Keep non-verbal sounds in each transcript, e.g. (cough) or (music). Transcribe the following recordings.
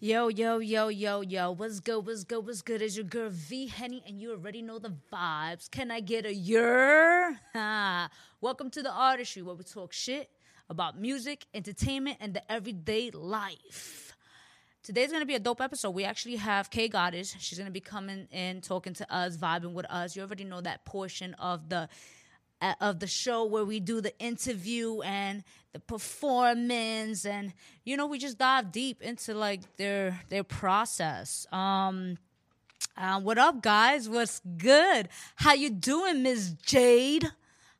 Yo, yo, yo, yo, yo. What's good? What's good? What's good? Is your girl V Henny, and you already know the vibes. Can I get a? Ha. Welcome to the artistry where we talk shit about music, entertainment, and the everyday life. Today's gonna be a dope episode. We actually have K Goddess. She's gonna be coming in, talking to us, vibing with us. You already know that portion of the of the show where we do the interview and the performance and you know we just dive deep into like their their process. Um uh, what up guys? What's good? How you doing miss jade?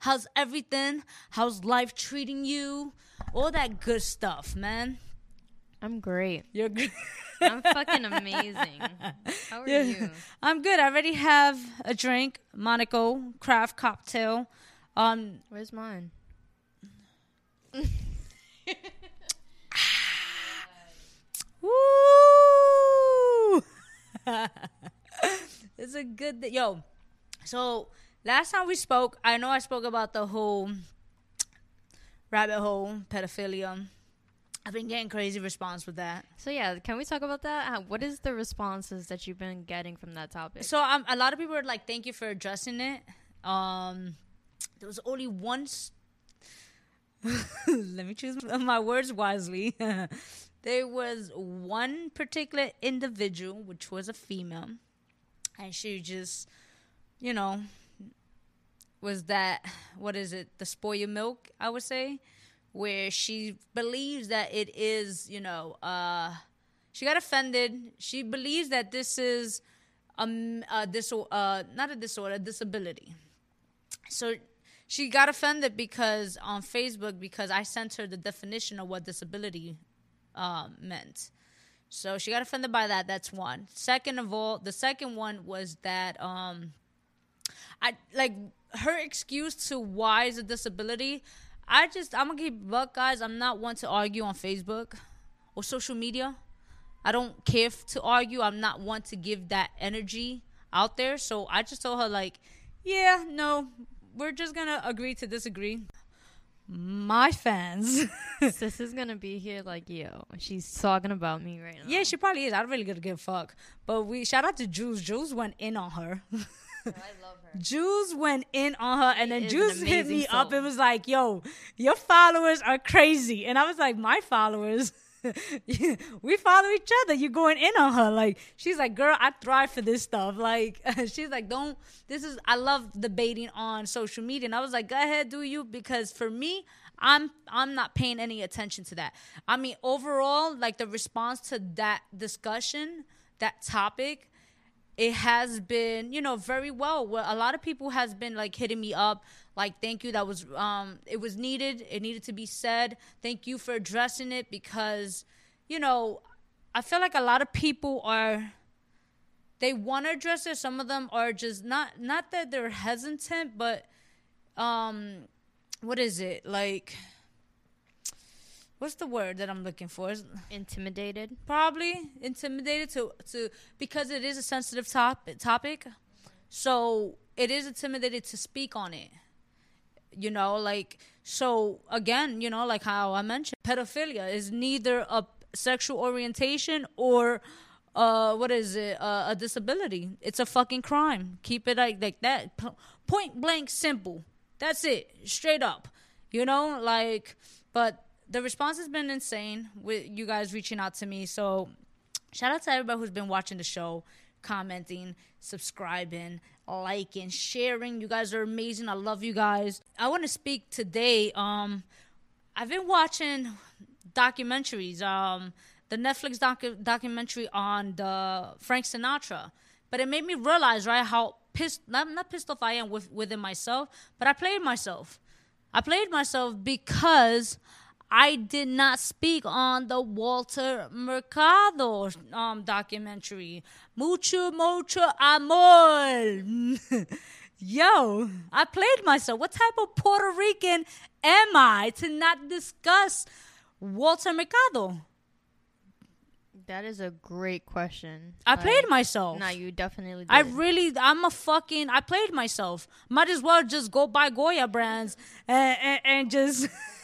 How's everything? How's life treating you? All that good stuff man. I'm great. you're good. (laughs) I'm fucking amazing. How are Yeah. you? i'm good. I already have a drink monaco craft cocktail um Where's mine? Woo! (laughs) it's a good th- yo. So last time we spoke, I know I spoke about the whole rabbit hole pedophilia. I've been getting crazy response with that. So yeah, can we talk about that? How, what is the responses that you've been getting from that topic? So um, a lot of people are like, "Thank you for addressing it." Um, there was only one. (laughs) Let me choose (laughs) my words wisely. (laughs) there was one particular individual, which was a female, and she just, you know, was that what is it? The spoil milk, I would say, where she believes that it is, you know, uh, she got offended. She believes that this is um a dis- uh not a disorder, a disability. So she got offended because on Facebook because I sent her the definition of what disability um, meant. So she got offended by that. That's one. Second of all, the second one was that um, I like her excuse to why is a disability. I just I'm gonna keep buck guys. I'm not one to argue on Facebook or social media. I don't care to argue. I'm not one to give that energy out there. So I just told her like, yeah, no, we're just gonna agree to disagree. My fans. (laughs) Sis is gonna be here like, yo, she's talking about me right now. yeah, she probably is. I don't really gonna give a fuck. But we shout out to Jules. Jules went in on her. (laughs) Oh, I love her. Jules went in on her, and then is an Jules hit me up soul. and was like, "Yo, your followers are crazy," and I was like, "My followers." (laughs) (laughs) we follow each other. You're going in on her like she's like, girl, I thrive for this stuff. (laughs) Like (laughs) she's like, don't. This is I love debating on social media, and I was like, go ahead, do you? Because for me, I'm I'm not paying any attention to that. I mean, overall, like the response to that discussion, that topic, it has been you know very well. Well a lot of people has been like hitting me up like thank you that was um it was needed it needed to be said. Thank you for addressing it because you know i feel like a lot of people are they want to address it. Some of them are just not not that they're hesitant but um what is it? Like what's the word that i'm looking for? Is- Intimidated. probably intimidated to to because it is a sensitive top, topic. So it is intimidated to speak on it. You know like so again you know like how i mentioned pedophilia is neither a sexual orientation or uh what is it? Uh, a disability. It's a fucking crime. Keep it like like that. P- point blank simple. That's it. Straight up. You know like but the response has been insane with you guys reaching out to me. So shout out to everybody who's been watching the show commenting subscribing liking sharing. You guys are amazing. I love you guys. I want to speak today um i've been watching documentaries um the netflix docu- documentary on the frank sinatra but it made me realize right how pissed not, not pissed off i am with within myself but i played myself. I played myself because I did not speak on the Walter Mercado um, documentary. Mucho, mucho amor. (laughs) Yo, I played myself. What type of Puerto Rican am I to not discuss Walter Mercado? That is a great question. I Like, played myself. Nah, you definitely did. I really, I'm a fucking, I played myself. Might as well just go buy Goya brands and, and, and just (laughs)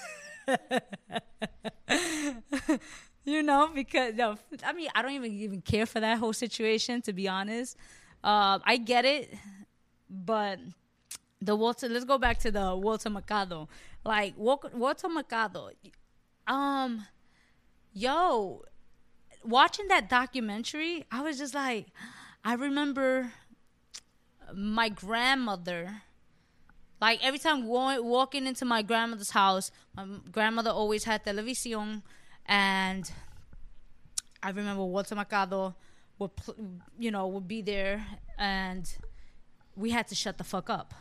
(laughs) you know, because no, I mean, I don't even even care for that whole situation to be honest. Uh, I get it, but the Walter. Let's go back to the Walter Mercado. Like Walter Mercado, um, yo, watching that documentary, I was just like, I remember my grandmother. Like every time walking into my grandmother's house, my grandmother always had television, and I remember Walter Mercado would, you know, would be there, and we had to shut the fuck up.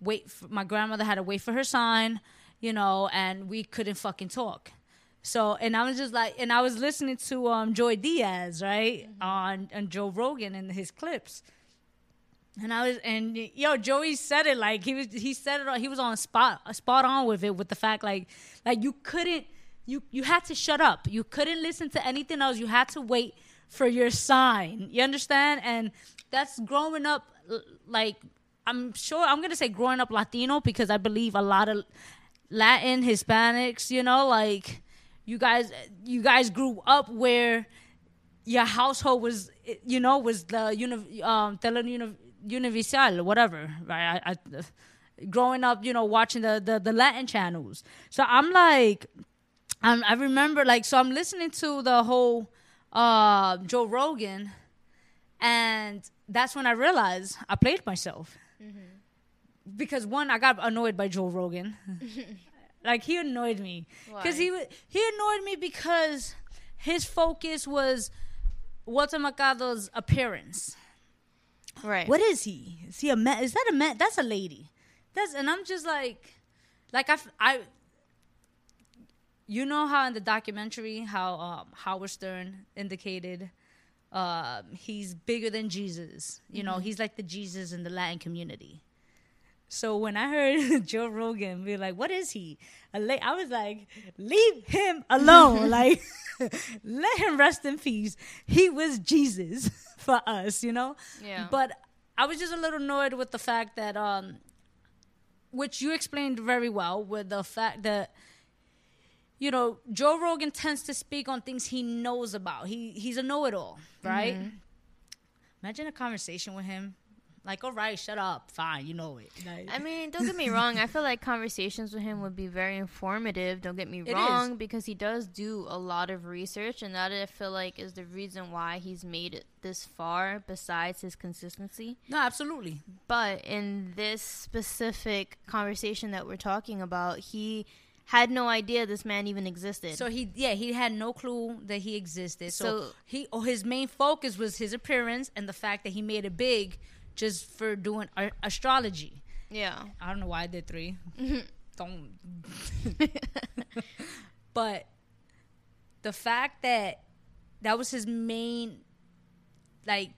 Wait, for, my grandmother had to wait for her sign, you know, and we couldn't fucking talk. So, and I was just like, and I was listening to um Joey Diaz, right, mm-hmm. on on Joe Rogan and his clips, and I was, and yo, Joey said it like he was, he said it, he was on spot, spot on with it, with the fact like, like you couldn't, you you had to shut up, you couldn't listen to anything else, you had to wait for your sign, you understand, and that's growing up, like I'm sure I'm gonna say growing up Latino because I believe a lot of Latin Hispanics, you know, like you guys you guys grew up where your household was you know was the uni, um universal whatever right? I, I, growing up you know watching the, the the latin channels. So i'm like I'm, i remember like so i'm listening to the whole uh joe rogan and that's when i realized i played myself. Mm-hmm. because one i got annoyed by joe rogan. (laughs) Like he annoyed me. Because he he annoyed me because his focus was Walter Mercado's appearance. Right. What is he? Is he a man? Is that a man? That's a lady. That's and I'm just like, like I, I. You know how in the documentary how um, Howard Stern indicated, um, he's bigger than Jesus. You mm-hmm. know, he's like the Jesus in the Latin community. So when I heard (laughs) Joe Rogan be like, "What is he?" I was like, "Leave him alone! (laughs) like, (laughs) let him rest in peace. He was Jesus for us, you know." Yeah. But I was just a little annoyed with the fact that, um, which you explained very well, with the fact that you know, Joe Rogan tends to speak on things he knows about. He he's a know-it-all, right? Mm-hmm. Imagine a conversation with him like, all right, shut up. Fine, you know it. Like, I mean, don't get me (laughs) wrong. I feel like conversations with him would be very informative. Don't get me wrong, because he does do a lot of research, and that I feel like is the reason why he's made it this far. Besides his consistency. No, absolutely. But in this specific conversation that we're talking about, he had no idea this man even existed. So he, yeah, he had no clue that he existed. So, so he, oh, his main focus was his appearance and the fact that he made it big just for doing astrology. Yeah. I don't know why I did 3 (laughs) don't. (laughs) but the fact that that was his main like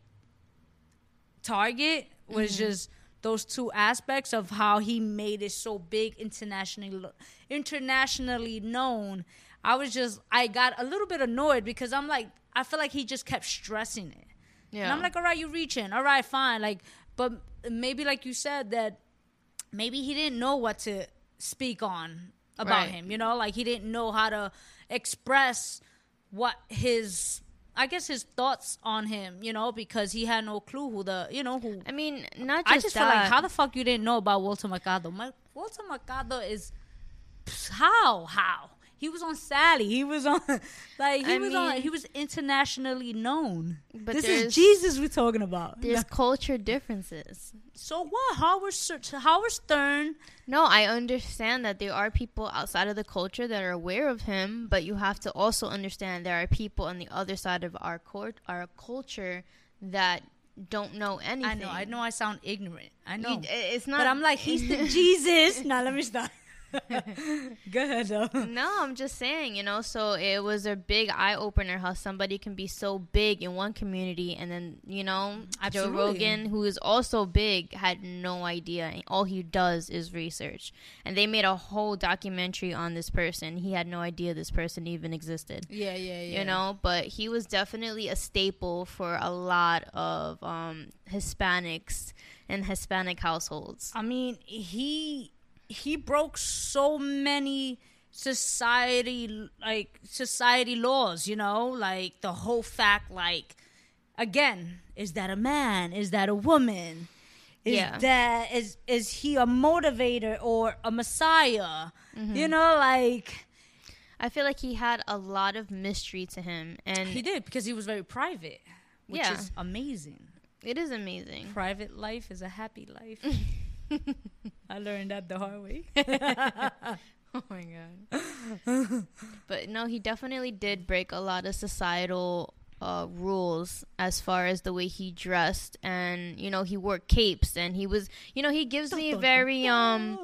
target was mm-hmm. just those two aspects of how he made it so big internationally internationally known i was just i got a little bit annoyed because i'm like i feel like he just kept stressing it yeah. And I'm like, all right, you reaching. All right, fine. Like, but maybe like you said that maybe he didn't know what to speak on about right. him. You know, like he didn't know how to express what his I guess his thoughts on him, you know, because he had no clue who the, you know, who. I mean, not just I just that. feel like, how the fuck you didn't know about Walter Mercado? My, Walter Mercado is how how he was on Sally. He was on (laughs) like he I was mean, on he was internationally known. But this is Jesus we're talking about. (laughs) There's culture differences. So what? Howard Howard Stern. No, I understand that there are people outside of the culture that are aware of him, but you have to also understand there are people on the other side of our court our culture that don't know anything. I know. I know. I sound ignorant. I know. You, it's not. But I'm like, he's the (laughs) Jesus. now let me stop. Go ahead, though. No, I'm just saying, you know, so it was a big eye opener how somebody can be so big in one community and then, you know, Absolutely. Joe Rogan, who is also big, had no idea. All he does is research. And they made a whole documentary on this person. He had no idea this person even existed. Yeah, yeah, yeah. You know, but he was definitely a staple for a lot of um, Hispanics and Hispanic households. I mean, he he broke so many society like society laws you know? Like the whole fact like again is that a man? Is that a woman? Is yeah. that is is he a motivator or a messiah? Mm-hmm. you know like i feel like he had a lot of mystery to him and he did because he was very private which yeah. is amazing. It is amazing. Private life is a happy life (laughs) (laughs) I learned that the hard way. (laughs) (laughs) oh my god. but no, he definitely did break a lot of societal uh, rules as far as the way he dressed and you know he wore capes and he was you know he gives me very um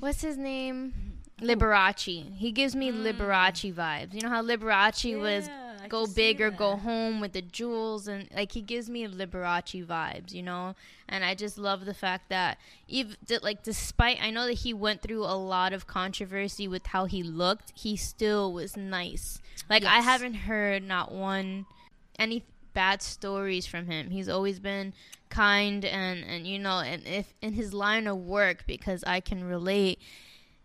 what's his name Liberace. He gives me mm. Liberace vibes. You know how Liberace yeah. was go big or go home with the jewels and like he gives me Liberace vibes, you know. And I just love the fact that even like despite I know that he went through a lot of controversy with how he looked, he still was nice. Like yes. I haven't heard not one any bad stories from him. He's always been kind and and you know and if in his line of work because I can relate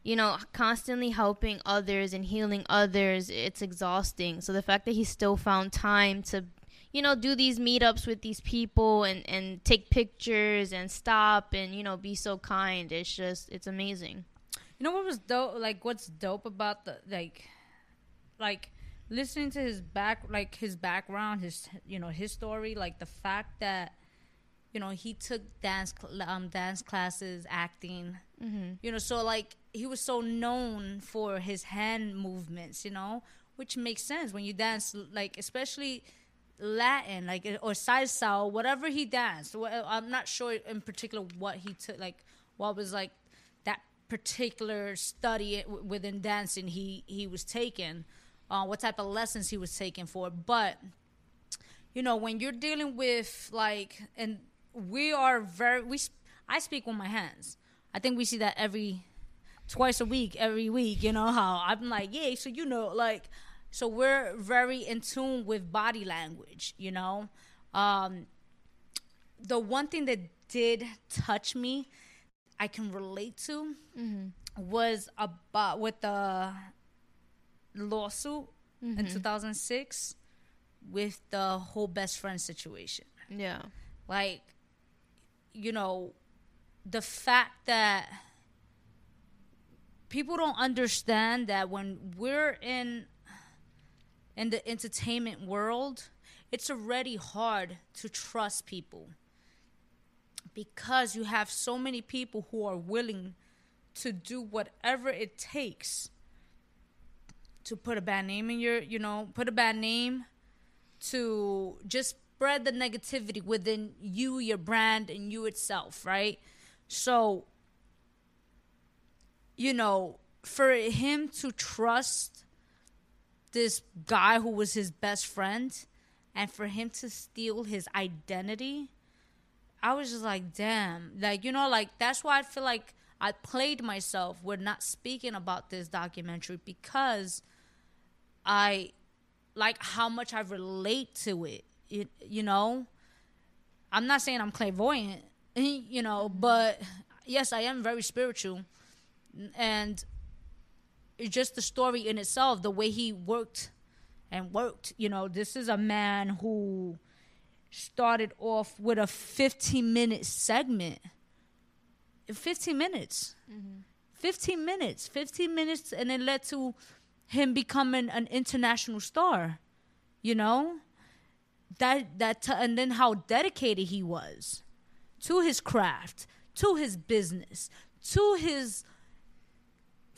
you know, constantly helping others and healing others, it's exhausting. So the fact that he still found time to, you know, do these meetups with these people and, and take pictures and stop and, you know, be so kind, it's just, it's amazing. You know what was dope? Like, what's dope about the, like, like, listening to his back, like, his background, his, you know, his story, like, the fact that, you know, he took dance, um, dance classes, acting, mm-hmm. you know, so, like, he was so known for his hand movements, you know, which makes sense when you dance like especially Latin, like eh, or salsa, or whatever he danced. Eh, I'm not sure in particular what he took, like what was like that particular study eh, within dancing he he was taking, uh, what type of lessons he was taking for. But you know, when you're dealing with like, and we are very we, I speak with my hands. I think we see that every twice a week, every week. You know how I'm like, yeah. So you know, like, so we're very in tune with body language. You know, um, the one thing that did touch me, I can relate to, mm-hmm. was about with the lawsuit mm-hmm. in 2006 with the whole best friend situation. Yeah, like, you know, the fact that people don't understand that when we're in in the entertainment world, it's already hard to trust people because you have so many people who are willing to do whatever it takes to put a bad name in your, you know, put a bad name to just spread the negativity within you, your brand, and you itself, right? So you know, for him to trust this guy who was his best friend and for him to steal his identity, I was just like, damn. Like, you know, like that's why I feel like I played myself with not speaking about this documentary because I like how much I relate to it. it you know, I'm not saying I'm clairvoyant, (laughs) you know, but yes, I am very spiritual and it's just the story in itself, the way he worked and worked. You know, this is a man who started off with a 15 minute segment. 15 minutes. Mm-hmm. 15 minutes. 15 minutes, and it led to him becoming an international star. You know? That that t- and then how dedicated he was to his craft, to his business, to his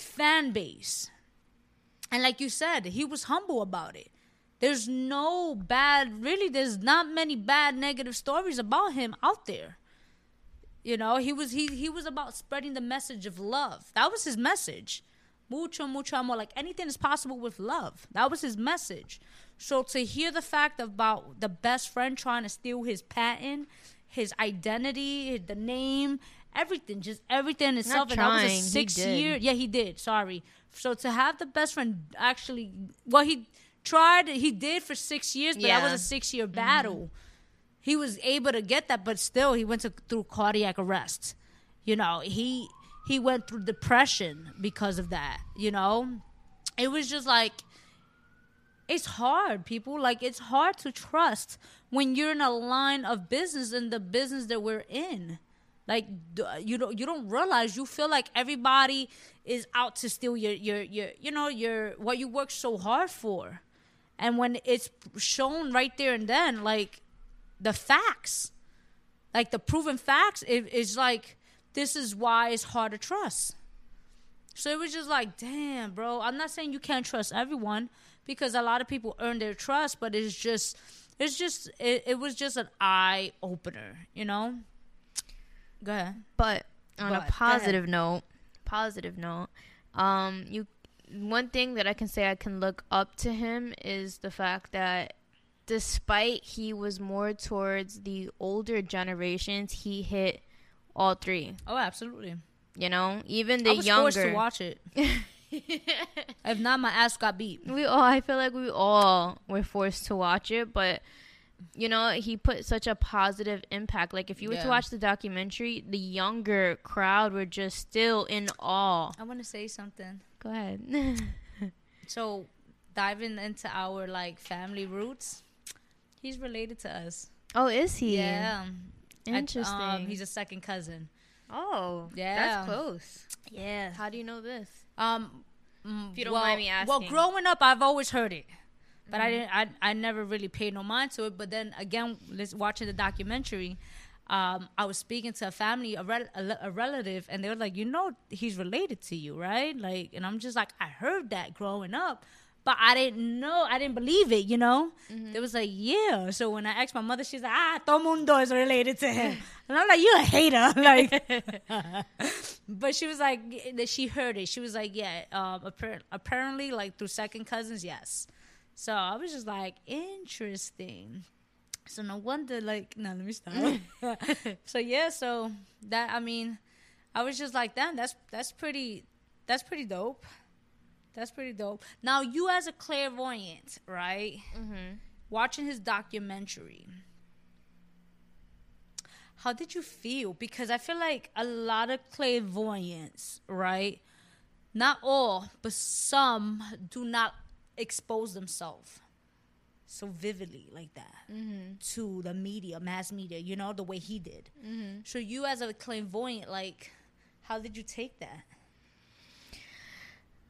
fan base. And like you said, he was humble about it. There's no bad, really, there's not many bad negative stories about him out there. You know, he was he he was about spreading the message of love. That was his message. Mucho, mucho amor. Like anything is possible with love. That was his message. So to hear the fact about the best friend trying to steal his patent, his identity, the name, everything, just everything itself. Not and trying, that was a six year. Yeah, he did. Sorry. So to have the best friend actually, well, he tried. He did for six years, but yeah. that was a six year mm-hmm. battle. Mm-hmm. He was able to get that, but still, he went to, through cardiac arrest. You know, he he went through depression because of that. You know, it was just like it's hard, people. Like it's hard to trust when you're in a line of business in the business that we're in. Like uh, you don't you don't realize you feel like everybody is out to steal your your your you know your what you work so hard for, and when it's shown right there and then, like the facts, like the proven facts, it is like this is why it's hard to trust. So it was just like, damn, bro. I'm not saying you can't trust everyone because a lot of people earn their trust, but it's just, it's just, it, it was just an eye opener, you know. Go ahead. But on but, a positive note, positive note, um, you one thing that I can say I can look up to him is the fact that despite he was more towards the older generations, he hit all three. Oh, absolutely. You know, even the I was younger. Forced to watch it. (laughs) if not, my ass got beat. We all. I feel like we all were forced to watch it, but you know, he put such a positive impact. Like if you were yeah. to watch the documentary, the younger crowd were just still in awe. I want to say something. Go ahead. (laughs) so, diving into our like family roots, he's related to us. Oh, is he? Yeah. Interesting. I, um, he's a second cousin. Oh, yeah, that's close. Yeah. How do you know this? Um, if you don't well, mind me asking. Well, growing up, I've always heard it, but mm-hmm. I didn't. I I never really paid no mind to it. But then again, watching the documentary, um, I was speaking to a family, a, rel- a, a, relative, and they were like, "You know, he's related to you, right?" Like, and I'm just like, I heard that growing up, but I didn't know, I didn't believe it, you know? Mm-hmm. It was like, yeah. So when I asked my mother, she's like, ah, todo mundo is related to him. (laughs) and I'm like, you a hater. (laughs) Like, (laughs) but she was like, that she heard it. She was like, yeah, um, appar- apparently, like through second cousins, yes. So I was just like, interesting. So no wonder, like, no, let me stop. (laughs) so yeah, so that, I mean, I was just like, damn, that's, that's pretty, that's pretty dope. That's pretty dope. Now, you as a clairvoyant, right? Mm-hmm. Watching his documentary, how did you feel? Because I feel like a lot of clairvoyants, right? Not all, but some do not expose themselves so vividly like that mm-hmm. to the media, mass media, you know, the way he did. Mm-hmm. So, you as a clairvoyant, like, how did you take that?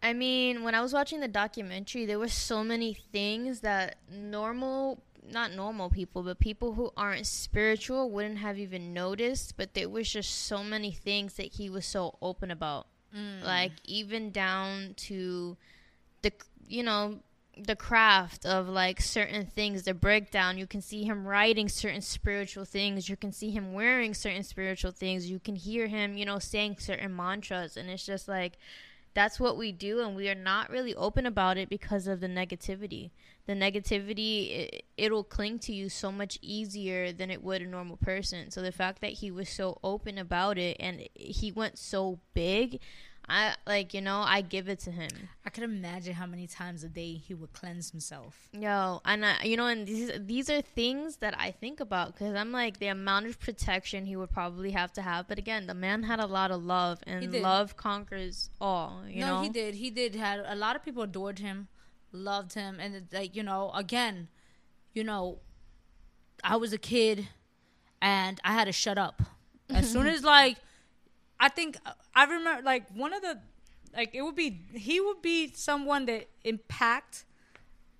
I mean, when I was watching the documentary, there were so many things that normal, not normal people, but people who aren't spiritual wouldn't have even noticed. But there was just so many things that he was so open about. Mm. Like, even down to the, you know, the craft of like certain things, the breakdown. You can see him writing certain spiritual things. You can see him wearing certain spiritual things. You can hear him, you know, saying certain mantras. And it's just like, that's what we do and we are not really open about it because of the negativity the negativity it, will cling to you so much easier than it would a normal person so the fact that he was so open about it and he went so big I like you know I give it to him. I could imagine how many times a day he would cleanse himself. Yo, and I, you know, and these these are things that I think about because I'm like the amount of protection he would probably have to have. But again, the man had a lot of love, and love conquers all. You no, know, he did. He did. Had a lot of people adored him, loved him, and like you know, again, you know, I was a kid, and I had to shut up as soon (laughs) as like I think I remember like one of the like it would be he would be someone that impact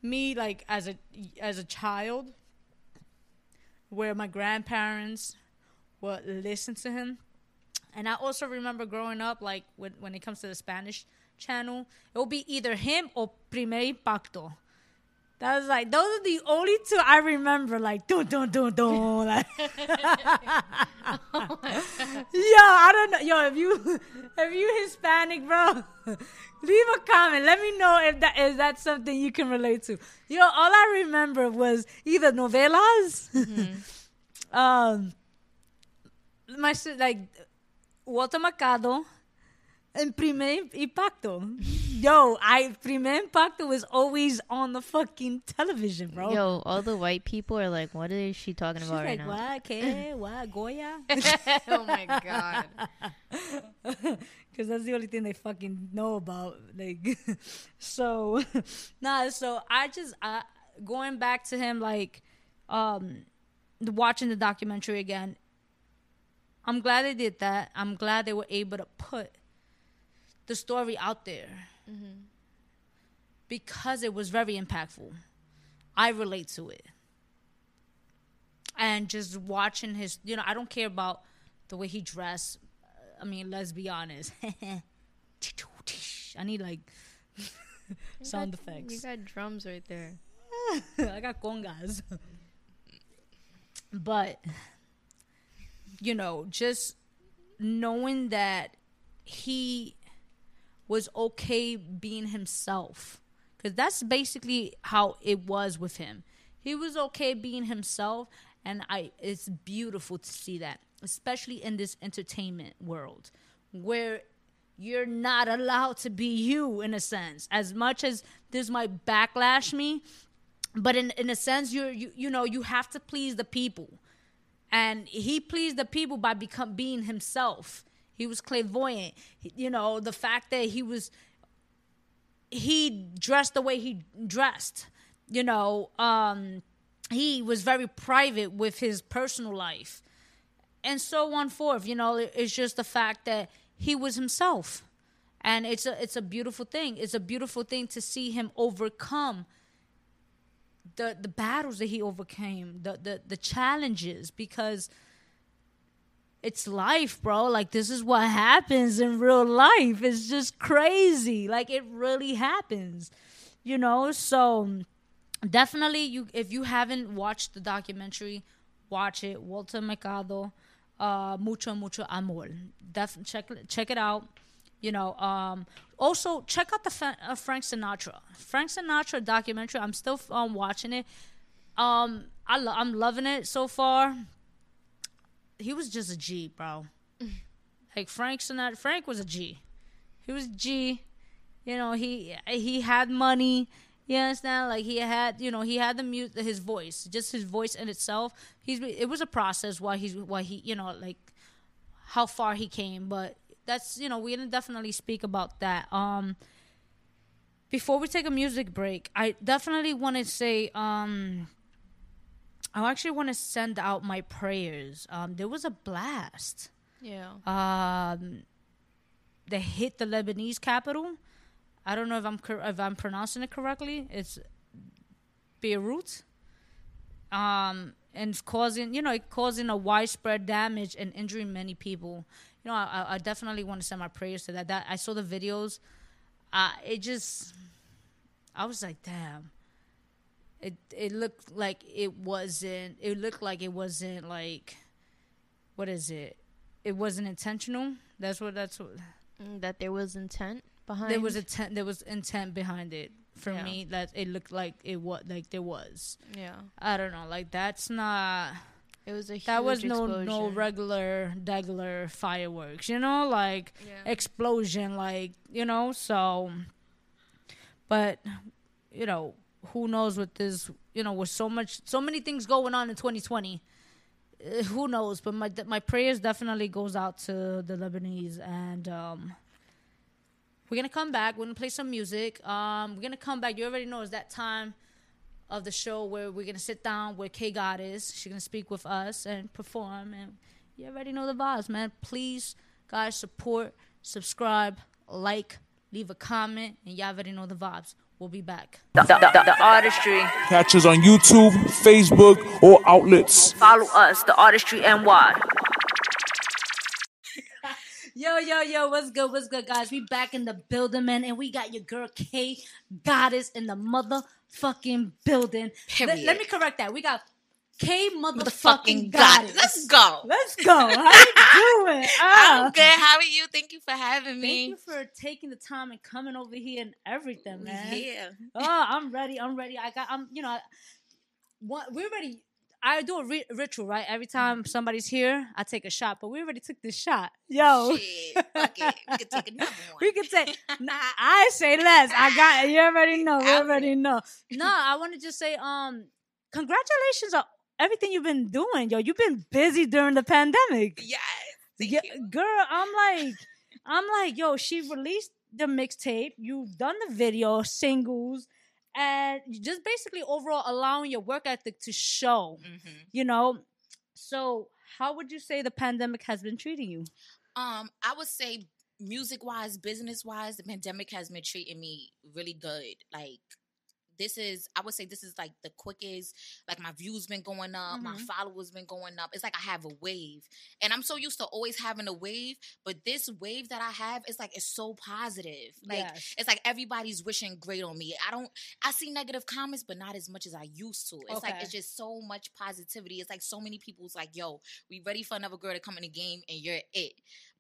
me like as a as a child where my grandparents would listen to him and i also remember growing up like when, when it comes to the spanish channel it will be either him or primer impacto that was like those are the only two I remember. Like do do do do. Like, (laughs) (laughs) don't know. Yo, if you (laughs) if you Hispanic, bro, (laughs) leave a comment. Let me know if that is that something you can relate to. Yo, all I remember was either novelas, mm-hmm. (laughs) um, my like Walter Mercado, En primer impacto. Yo, I primer impacto was always on the fucking television, bro. Yo, all the white people are like, what is she talking She's about like, right now? what? ¿Qué? (laughs) What? Goya? (laughs) (laughs) oh my god. Because that's the only thing they fucking know about. Like, so, nah. So I just I, going back to him, like, um, watching the documentary again. I'm glad they did that. I'm glad they were able to put the story out there mm-hmm. because it was very impactful. I relate to it. And just watching his, you know, I don't care about the way he dressed. I mean, let's be honest. (laughs) I need like (laughs) sound You effects. You got drums right there. (laughs) I got congas. but you know, just knowing that he was okay being himself cuz that's basically how it was with him. He was okay being himself and I it's beautiful to see that, especially in this entertainment world where you're not allowed to be you in a sense. As much as this might backlash me, but in in a sense you're you, you know you have to please the people and he pleased the people by become being himself he was clairvoyant. You know the fact that he was he dressed the way he dressed you know um he was very private with his personal life. And so on forth you know it's just the fact that he was himself. And it's a it's a beautiful thing. It's a beautiful thing to see him overcome the the battles that he overcame, the the the challenges because it's life, bro. Like this is what happens in real life. It's just crazy. Like it really happens. You know, so definitely you if you haven't watched the documentary, watch it. Walter Mercado, uh Mucho Mucho Amor. Def- check check it out. You know, um also check out the fa- uh, Frank Sinatra. Frank Sinatra documentary. I'm still um, watching it. Um I lo- I'm loving it so far. He was just a G, bro. (laughs) like Frank Sinatra Frank was a G. He was G. You know, he he had money. You understand? Like he had, you know, he had the mute his voice, just his voice in itself. He's it was a process why he's why he, you know, like how far he came, but that's you know we can definitely speak about that. Um, before we take a music break, I definitely want to say um, I actually want to send out my prayers. Um, there was a blast. Yeah. Um, that hit the Lebanese capital. I don't know if I'm if I'm pronouncing it correctly. It's Beirut. Um, and it's causing you know causing a widespread damage and injuring many people. You know, I, I definitely want to send my prayers to that. That I saw the videos. Uh, it just, I was like, damn. It it looked like it wasn't. It looked like it wasn't like, what is it? It wasn't intentional. That's what. That's what. Mm, That there was intent behind. There was intent. There was intent behind it. For Yeah. me, that it looked like it was like there was. Yeah. I don't know. Like that's not. It was a huge That was no explosion. no regular regular fireworks. You know, like Yeah. explosion. Like you know. So, but you know, who knows what this? You know, with so much, so many things going on in 2020. uh, Who knows? But my my prayers definitely goes out to the Lebanese, and um, we're gonna come back. We're gonna play some music. Um, we're gonna come back. You already know it's that time of the show where we're gonna sit down where K Goddess. She's gonna speak with us and perform, and you already know the vibes, man. Please, guys, support, subscribe, like, leave a comment, and y'all already know the vibes. We'll be back. the, the, the, the artistry. Catch us on YouTube, Facebook, or outlets. Follow us, the artistry NY. Yo, yo, yo, what's good? What's good, guys? We back in the building, man, and we got your girl K Goddess in the motherfucking building. Let, Period. let me correct that. We got K motherfucking. God. Let's go. Let's go. How you (laughs) doing? Ah. I'm good. How are you? Thank you for having me. Thank you for taking the time and coming over here and everything, man. Yeah. Oh, I'm ready. I'm ready. I got. I'm. You know, what we're ready. I do a ri- ritual, right? Every time somebody's here, I take a shot. But we already took this shot. Yo. Shit. Fuck it. We could take another (laughs) one. We can take. (laughs) I say less. I got. You already know. You already know. No, I want to just say, um, congratulations on everything you've been doing, yo. You've been busy during the pandemic. Yes. Yeah, girl, I'm like, I'm like, yo. She released the mixtape. You've done the video singles, and just basically overall allowing your work ethic to show. hmm You know, so how would you say the pandemic has been treating you? Um, I would say music wise, business wise, the pandemic has been treating me really good. Like this is I would say this is like the quickest, like my views been going up, my Mhm. followers been going up. It's like I have a wave. And I'm so used to always having a wave, but this wave that I have is like it's so positive. Like Yes. it's like everybody's wishing great on me. I don't I see negative comments, but not as much as I used to. It's like it's just so much positivity. It's like so many people's like, yo, we ready for another girl to come in the game and you're it.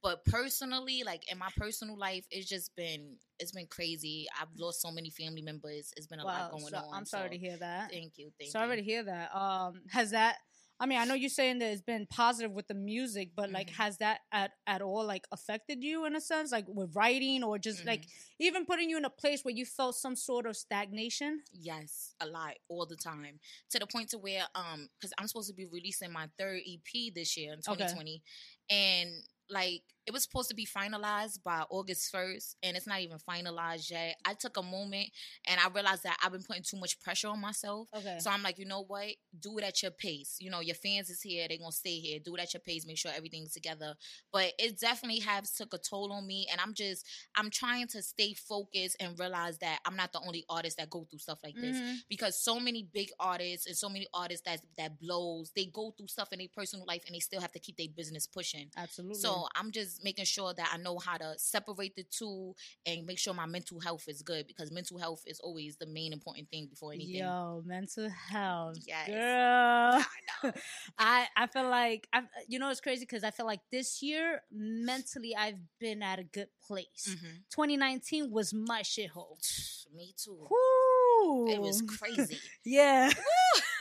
But personally, like in my personal life, it's just been it's been crazy. I've lost so many family members. It's been a lot going so on. I'm sorry so to hear that. Thank you. Thank sorry you. to hear that. Um, has that? I mean, I know you're saying that it's been positive with the music, but like, Mhm. has that at at all like affected you in a sense, like with writing or just like Mm-hmm. even putting you in a place where you felt some sort of stagnation? Yes, a lot, all the time. To the point to where um because I'm supposed to be releasing my third EP this year in Okay. 2020. And like it was supposed to be finalized by August 1st, and it's not even finalized yet. I took a moment and I realized that I've been putting too much pressure on myself. Okay. So I'm like, you know what? Do it at your pace. You know, your fans is here. They're gonna stay here. Do it at your pace. Make sure everything's together. But it definitely has took a toll on me. And I'm just I'm trying to stay focused and realize that I'm not the only artist that go through stuff like this. Mhm. Because so many big artists and so many artists that that blows, they go through stuff in their personal life and they still have to keep their business pushing. Absolutely. So I'm just making sure that I know how to separate the two and make sure my mental health is good because mental health is always the main important thing before anything. Yo, mental health, Yes. girl. (laughs) I know. (laughs) I I feel like I you know it's crazy because I feel like this year mentally I've been at a good place. Mhm. 2019 was my shithole. (sighs) Me too. Woo! It was crazy. (laughs) Yeah.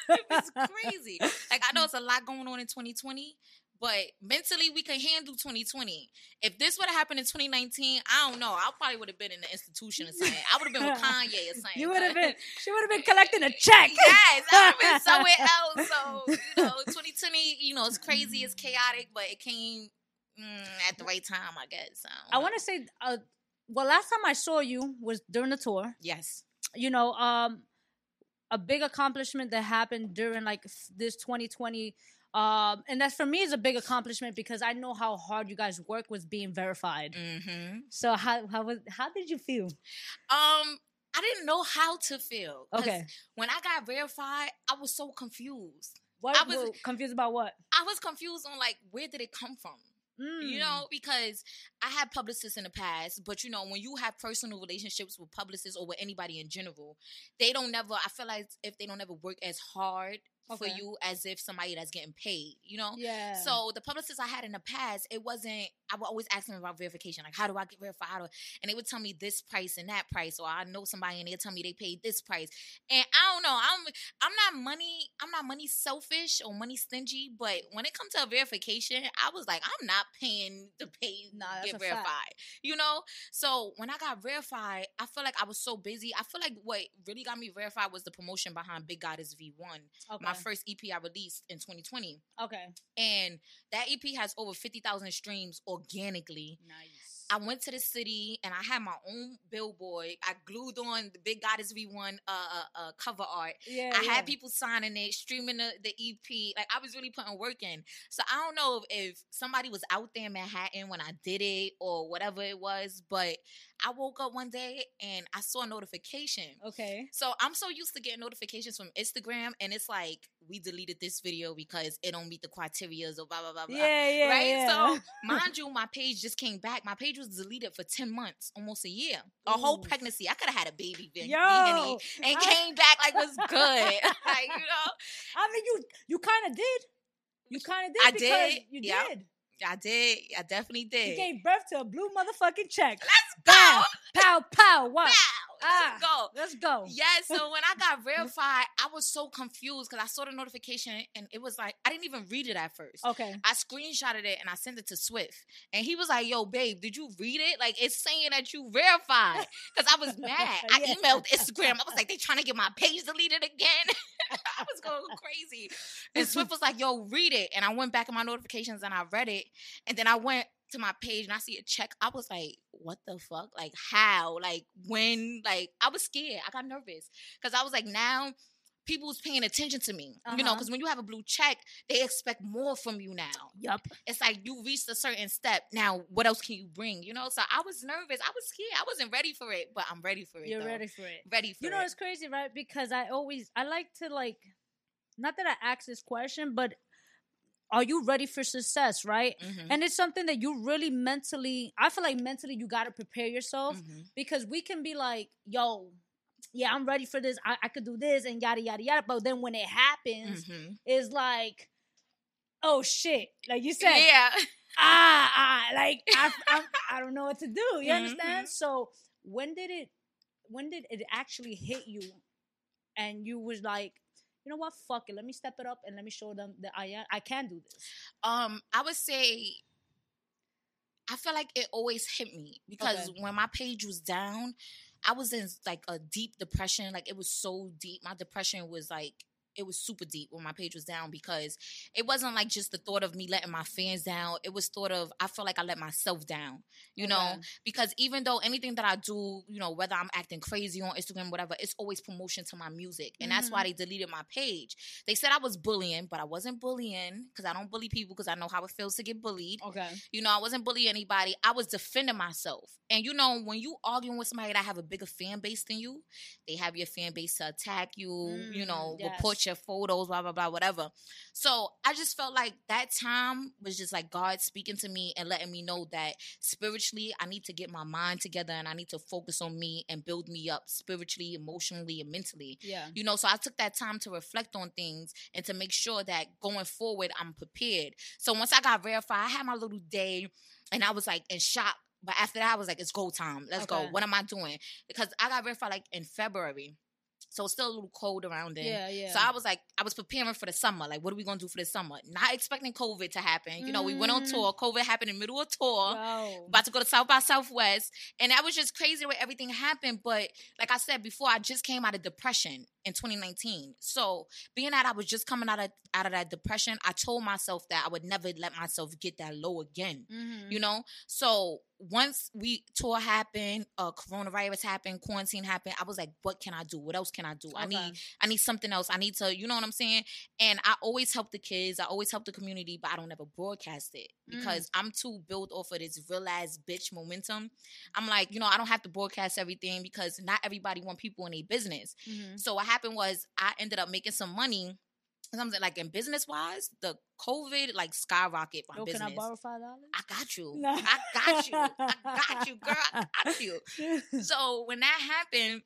it was crazy. Like I know it's a lot going on in 2020, but mentally we can handle 2020. If this would have happened in 2019, I don't know. I probably would have been in the institution or something. I would have been with (laughs) Kanye or something. You would have been. She would have been collecting a (laughs) check. Yes, I would have been somewhere (laughs) else. So you know, 2020, you know, it's crazy, it's chaotic, but it came mm, at the right time, I guess. I want to say, uh, well, last time I saw you was during the tour. Yes. You know, um, a big accomplishment that happened during like this 2020. Um, and that for me is a big accomplishment because I know how hard you guys work with being verified. Mm-hmm. So how how was how did you feel? Um, I didn't know how to feel. Okay, When I got verified, I was so confused. what I was- confused about what? I was confused on like where did it come from? Mm. You know, because I had publicists in the past, but you know, when you have personal relationships with publicists or with anybody in general, they don't never. I feel like if they don't ever work as hard for you as if somebody that's getting paid. You know. Yeah. So the publicists I had in the past, it wasn't. I would always ask them about verification, like how do I get verified? And they would tell me this price and that price, or I know somebody and they'll tell me they paid this price. And I don't know. I'm I'm not money. I'm not money selfish or money stingy. But when it comes to a verification, I was like, I'm not paying to pay Nah, to get a fact. verified. You know. So when I got verified, I feel like I was so busy. I feel like what really got me verified was the promotion behind Big Goddess V1, okay. my first EP I released in 2020 okay. and that EP has over 50,000 streams organically. Nice. I went to the city and I had my own billboard. I glued on the Big Goddess V1 uh, uh, uh, cover art. yeah. I yeah. had people signing it, streaming the, the EP. Like I was really putting work in. So I don't know if, if somebody was out there in Manhattan when I did it or whatever it was, but I woke up one day and I saw a notification. Okay. So I'm so used to getting notifications from Instagram, and it's like we deleted this video because it don't meet the criteria or blah blah blah blah. Yeah, yeah, right. yeah. So (laughs) mind you, my page just came back. My page was deleted for ten months, almost a year, a whole pregnancy. I could have had a baby, Yo, vegan (laughs) and I- came back like was (laughs) good. like you know, I mean, you you kind of did. You kind of did. I did, You did. I did. I definitely did. You did. gave birth to a blue motherfucking check. Let's Pow, go. pow, pow. What? Wow. Ah, let's go. Let's go. Yeah, so when I got (laughs) verified, I was so confused because I saw the notification and it was like I didn't even read it at first. Okay. I screenshotted it and I sent it to Swift. And he was like, Yo, babe, did you read it? Like, it's saying that you verified. Because I was (laughs) mad. I emailed Instagram. I was like, They trying to get my page deleted again. (laughs) I was going crazy. And Swift was like, Yo, read it. And I went back in my notifications and I read it. And then I went to my page and I see a check. I was like, What the fuck? Like, how? Like, when? Like, I was scared. I got nervous. Because I was like, Now, people's paying attention to me. You know, Uh-huh. because when you have a blue check, they expect more from you now Yup. it's like you reached a certain step. Now, what else can you bring? You know, so I was nervous. I was scared. I wasn't ready for it, but I'm ready for it. You're though. ready for it. Ready for it. You know it. it's crazy, right? Because I always I like to like not that I ask this question, but are you ready for success, right? Mhm. And it's something that you really mentally I feel like mentally you gotta prepare yourself Mhm. because we can be like, yo, yeah, I'm ready for this. I, I could do this and yada yada yada. But then when it happens, Mhm. it's like, oh shit. Like you said, Yeah. ah, ah, like I, I'm, I don't know what to do. You understand? So when did it? When did it actually hit you? And you was like, you know what? Fuck it. Let me step it up and let me show them that I am. I can do this. Um, I would say I feel like it always hit me because Okay. when my page was down, I was in like a deep depression. Like it was so deep. My depression was like it was super deep when my page was down because it wasn't like just the thought of me letting my fans down. It was thought of I felt like I let myself down. You know, because even though anything that I do, you know, whether I'm acting crazy on Instagram, whatever, it's always promotion to my music. And that's why they deleted my page. They said I was bullying, but I wasn't bullying because I don't bully people because I know how it feels to get bullied. Okay. You know, I wasn't bullying anybody. I was defending myself. And you know, when you arguing with somebody that have a bigger fan base than you, they have your fan base to attack you, you Mm, know, yes. report your photos, blah, blah, blah, whatever. So I just felt like that time was just like God speaking to me and letting me know that spiritually I need to get my mind together and I need to focus on me and build me up spiritually, emotionally, and mentally. Yeah. You know, so I took that time to reflect on things and to make sure that going forward, I'm prepared. So once I got verified, I had my little day and I was like in shock. But after that, I was like, it's go time. Let's Okay. go. What am I doing? Because I got verified like in February. So it's still a little cold around then. Yeah. Yeah. So I was like, I was preparing for the summer. Like, what are we gonna do for the summer? Not expecting COVID to happen. You know, we went on Mm. tour. COVID happened in the middle of tour Wow. about to go to South by Southwest. And that was just crazy where everything happened. But like I said before, I just came out of depression in 2019. So being that I was just coming out of out of that depression, I told myself that I would never let myself get that low again. Mhm. You know? So once we tour happened, uh coronavirus happened, quarantine happened, I was like, what can I do? What else can I do? I need I need something else. I need to, you know what I'm saying? And I always help the kids. I always help the community, but I don't ever broadcast it Mm. because I'm too built off of this real ass bitch momentum. I'm like, you know, I don't have to broadcast everything because not everybody want people in a business. Mhm. So what happened was I ended up making some money. Something like in business wise, the COVID like skyrocket my Yo, business. can I borrow five dollars? I got you. No. I got you. I got you, girl. I got you. (laughs) So when that happened,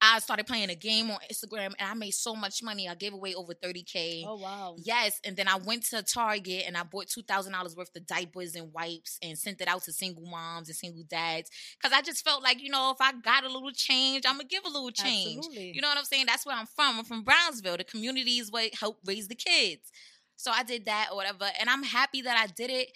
I started playing a game on Instagram and I made so much money. I gave away over 30K. oh wow. Yes, and then I went to Target and I bought two thousand dollars worth of diapers and wipes and sent it out to single moms and single dads because I just felt like you know if I got a little change, I'm gonna give a little change. Absolutely. You know what I'm saying? That's where I'm from. I'm from Brownsville. The community is what helped raise the kids. So I did that or whatever, and I'm happy that I did it.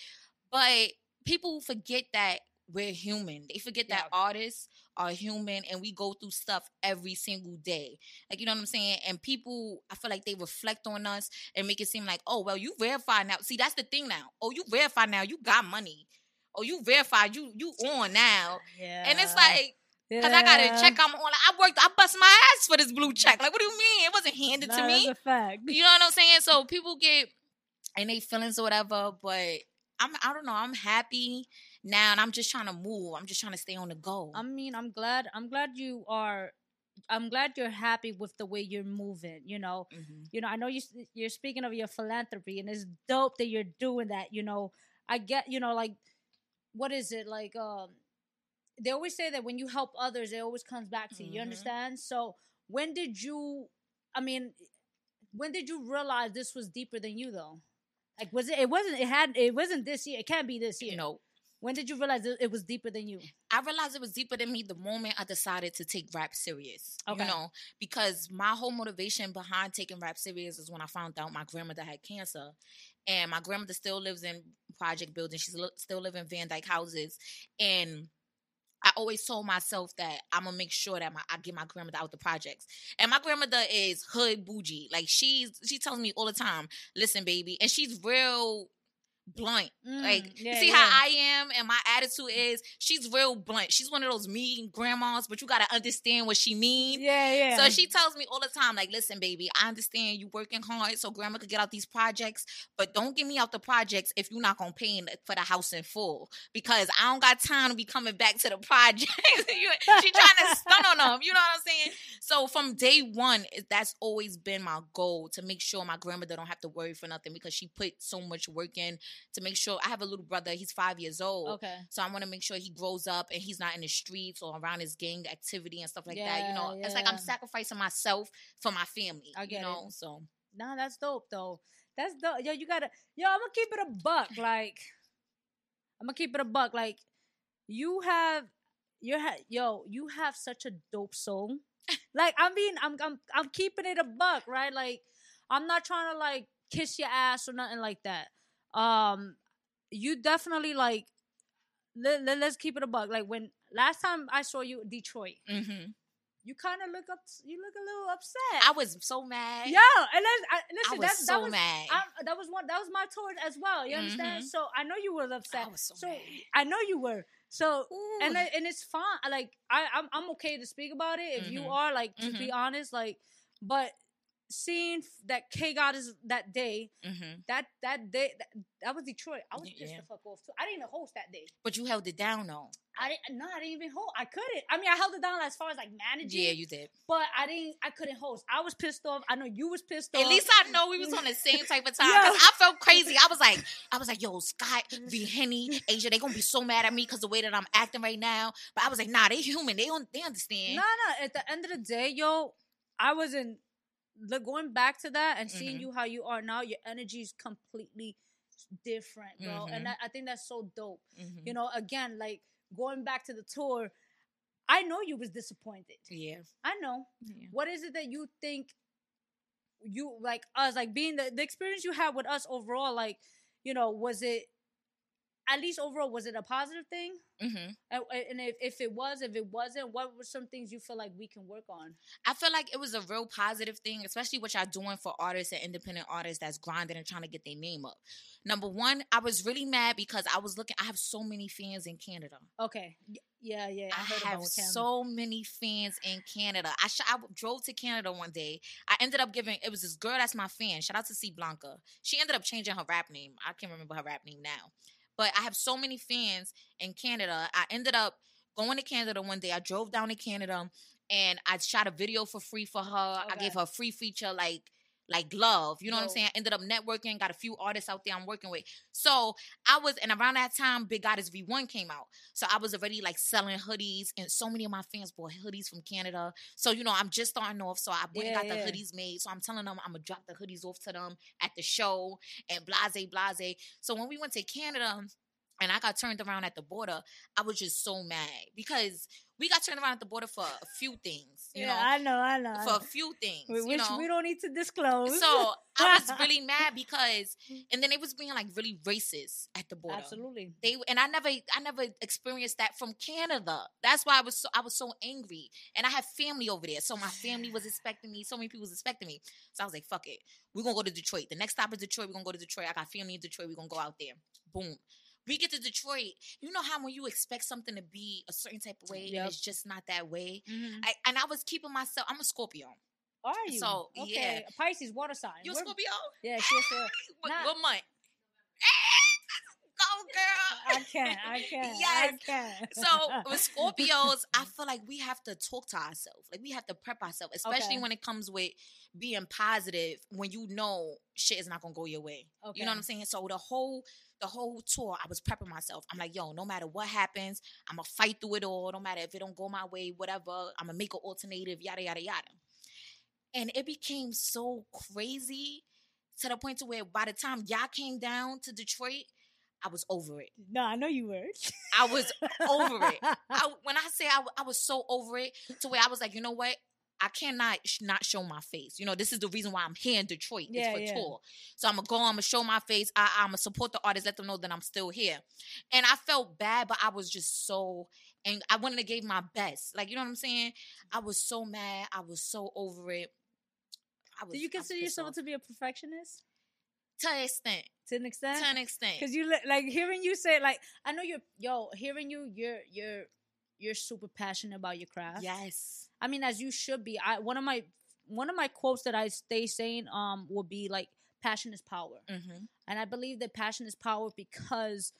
But people forget that we're human. They forget that artists are human and we go through stuff every single day. Like you know what I'm saying? And people, I feel like they reflect on us and make it seem like, oh well, you verify now. See, that's the thing now. Oh, you verify now. You got money. Oh, you verified. You you on now. Yeah. And it's like. Cause I got a check I'm on. I worked. I bust my ass for this blue check. Like, what do you mean? It wasn't handed to me. That's a fact. You know what I'm saying? So people get and they feelings or whatever, but I'm I don't know. I'm happy now, and I'm just trying to move. I'm just trying to stay on the go. I mean, I'm glad. I'm glad you are. I'm glad you're happy with the way you're moving. You know, Mhm. you know. I know you you're speaking of your philanthropy, and it's dope that you're doing that. You know, I get. You know, like, what is it like? Um, they always say that when you help others, it always comes back to you. You Mhm. understand? So, when did you? I mean, when did you realize this was deeper than you, though? Like, was it? It wasn't. It had. It wasn't this year. It can't be this year. You know, When did you realize it, it was deeper than you? I realized it was deeper than me the moment I decided to take rap serious. Okay. You know, because my whole motivation behind taking rap serious is when I found out my grandmother had cancer. And my grandmother still lives in project buildings. She's still living in Van Dyke houses. And I always told myself that I'm gonna make sure that my, I get my grandmother out the projects. And my grandmother is hood bougie. Like she's she tells me all the time, listen, baby, and she's real blunt. like Mm, yeah, see yeah. how I am and my attitude is she's real blunt. She's one of those mean grandmas, but you gotta understand what she means. Yeah, yeah. So she tells me all the time, like, listen, baby, I understand you working hard so grandma could get out these projects, but don't get me out the projects if you're not gonna pay for the house in full. Because I don't got time to be coming back to the projects. (laughs) She trying (laughs) to stun on them, you know what I'm saying? So from day one, that's always been my goal to make sure my grandmother don't have to worry for nothing because she put so much work in to make sure I have a little brother, he's five years old. okay. So I want to make sure he grows up and he's not in the streets or around his gang activity and stuff like that. You know, Yeah, it's like I'm sacrificing myself for my family. I get you know, it. so Nah, that's dope though. That's dope. Yo, you gotta. Yo, I'm gonna keep it a buck. (laughs) Like, I'm gonna keep it a buck. Like, you have, you have, yo, you have such a dope soul. (laughs) like, I mean, I'm, I'm, I'm keeping it a buck, right? Like, I'm not trying to like kiss your ass or nothing like that. Um, you definitely like. Let, let, us keep it a buck. Like when last time I saw you, Detroit, mhm. you kind of look up. You look a little upset. I was so mad. Yo, and let's, I, I was that's, so that was, mad. I, that was one. That was my tour as well. You understand? Mhm. So I know you were upset. I was so mad. I know you were. So and Ooh. I- and it's fine. Like I, I'm I'm okay to speak about it if you Mhm. are like to be honest. Like, but seeing that K Goddess that day, Mhm. that that day that, that was Detroit. I was Y- pissed yeah. the fuck off too. I didn't even host that day. But you held it down though. I didn't. No, I didn't even host. I couldn't. I mean, I held it down as far as like managing. Yeah, you did. but I didn't. I couldn't host. I was pissed off. I know you was pissed off. At least I know we was on the (laughs) same type of time because I felt (laughs) crazy. I was like, I was like, yo, Scott, V Henny, Asia, they gonna be so mad at me because the way that I'm acting right now. But I was like, nah, they human. They don't. They understand. No, no. At the end of the day, yo, I wasn't look going back to that and seeing Mhm. you how you are now. Your energy is completely different, bro. Mhm. And that, I think that's so dope. Mhm. You know, again, like going back to the tour, I know you was disappointed. Yeah. I know. yeah. What is it that you think you like us like being the, the experience you had with us overall? Like, you know, was it at least overall was it a positive thing? Mm-hmm. And, and if, if it was, if it wasn't, what were some things you feel like we can work on? I feel like it was a real positive thing, especially what y'all doing for artists and independent artists that's grinding and trying to get their name up. Number one, I was really mad because I was looking. I have so many fans in Canada. Okay. Yeah, yeah. I, I, heard have so many fans in Canada. I, sh- I drove to Canada one day. I ended up giving it was this girl that's my fan. Shout out to C Blanca. She ended up changing her rap name. I can't remember her rap name now. But I have so many fans in Canada. I ended up going to Canada one day. I drove down to Canada and I shot a video for free for her. I gave her a free feature like like love. You know what I'm saying? Ended up networking, got a few artists out there I'm working with. So I was, and around that time, Big Goddess V1 came out. So I was already like selling hoodies, and so many of my fans bought hoodies from Canada. So, you know, I'm just starting off. So I went Yeah, and got yeah. the hoodies made. So I'm telling them I'm gonna drop the hoodies off to them at the show and blase, blase. So when we went to Canada, and I got turned around at the border, I was just so mad because we got turned around at the border for a few things, you yeah, know, I know, I know. For a few things, Wh- you know. we don't need to disclose. So I was (laughs) really mad because, and then it was being like really racist at the border. absolutely. They and I never, I never experienced that from Canada. That's why I was so, I was so angry, and I have family over there, so my family was (sighs) expecting me. So many people was expecting me. So I was like, "Fuck it, we're gonna go to Detroit. The next stop is Detroit. We're gonna go to Detroit. I got family in Detroit. We're gonna go out there. Boom." We get to Detroit. You know how when you expect something to be a certain type of way, Yep. and it's just not that way. Mhm. I, and I was keeping myself. I'm a Scorpio. Are you? So, okay. yeah. Pisces, water sign. You a Scorpio? Yeah, she's a. What, Nah. what month? Go, girl. I can't. I (laughs) can't. Yes. I can't. So with (laughs) Scorpios, I feel like we have to talk to ourselves. Like we have to prep ourselves, especially Okay. when it comes with being positive when you know shit is not gonna go your way. okay. You know what I'm saying? So the whole the whole tour, I was prepping myself. I'm like, yo, no matter what happens, I'm gonna fight through it all. No matter if it don't go my way, whatever, I'm gonna make an alternative, yada yada yada. And it became so crazy to the point to where by the time y'all came down to Detroit, I was over it. No, I know you were. I was over it. (laughs) I, when I say I, I was so over it to where I was like, you know what? I cannot sh- not show my face. You know, this is the reason why I'm here in Detroit. Yeah, it's for yeah. tour. So I'm gonna go. I'm gonna show my face. I, I'm gonna support the artists. Let them know that I'm still here. And I felt bad, but I was just so. And I wouldn't have gave my best. Like you know what I'm saying? I was so mad. I was so over it. I was. Do you consider yourself off. to be a perfectionist to an extent? to an extent? To an extent. Because you like hearing you say like I know you're yo hearing you you're you're you're super passionate about your craft. Yes. I mean as you should be. I one of my one of my quotes that I stay saying um will be like passion is power. Mm-hmm. and I believe that passion is power because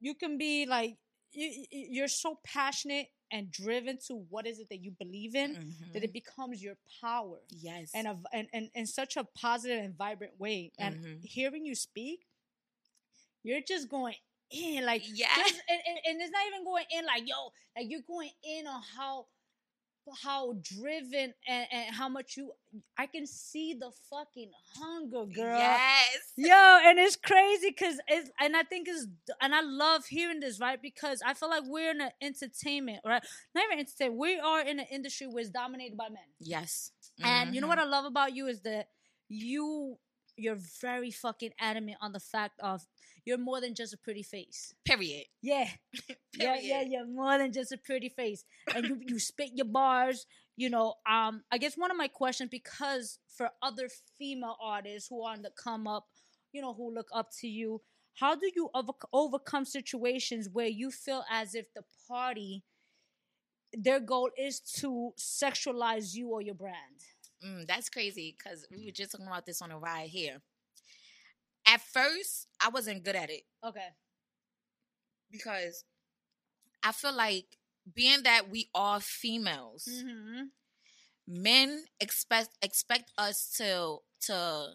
you can be like you you- you're so passionate and driven to what is it that you believe in that it becomes your power Mm-hmm. Yes. and a, and, and in such a positive and vibrant way and Mhm. hearing you speak you're just going in like Yeah. just- and, and, and it's not even going in like yo like you're going in on how how driven and, and how much you I can see the fucking hunger girl Yes. Yo, and it's crazy because it's and I think it's and I love hearing this right because I feel like we're in an entertainment right, not even entertainment. We are in an industry where it's dominated by men, Yes. and you know what mm-hmm. I love about you is that you you're very fucking adamant on the fact of you're more than just a pretty face. Period. Yeah, (laughs) yeah, yeah, you're more than just a pretty face, and you you spit your bars. You know, um, I guess one of my questions because for other female artists who are on the come up, you know, who look up to you, how do you over- overcome situations where you feel as if the party, their goal is to sexualize you or your brand? Mm, that's crazy because we were just talking about this on a ride here. At first, I wasn't good at it Okay. because I feel like being that we are females, Mm-hmm. men expect expect us to to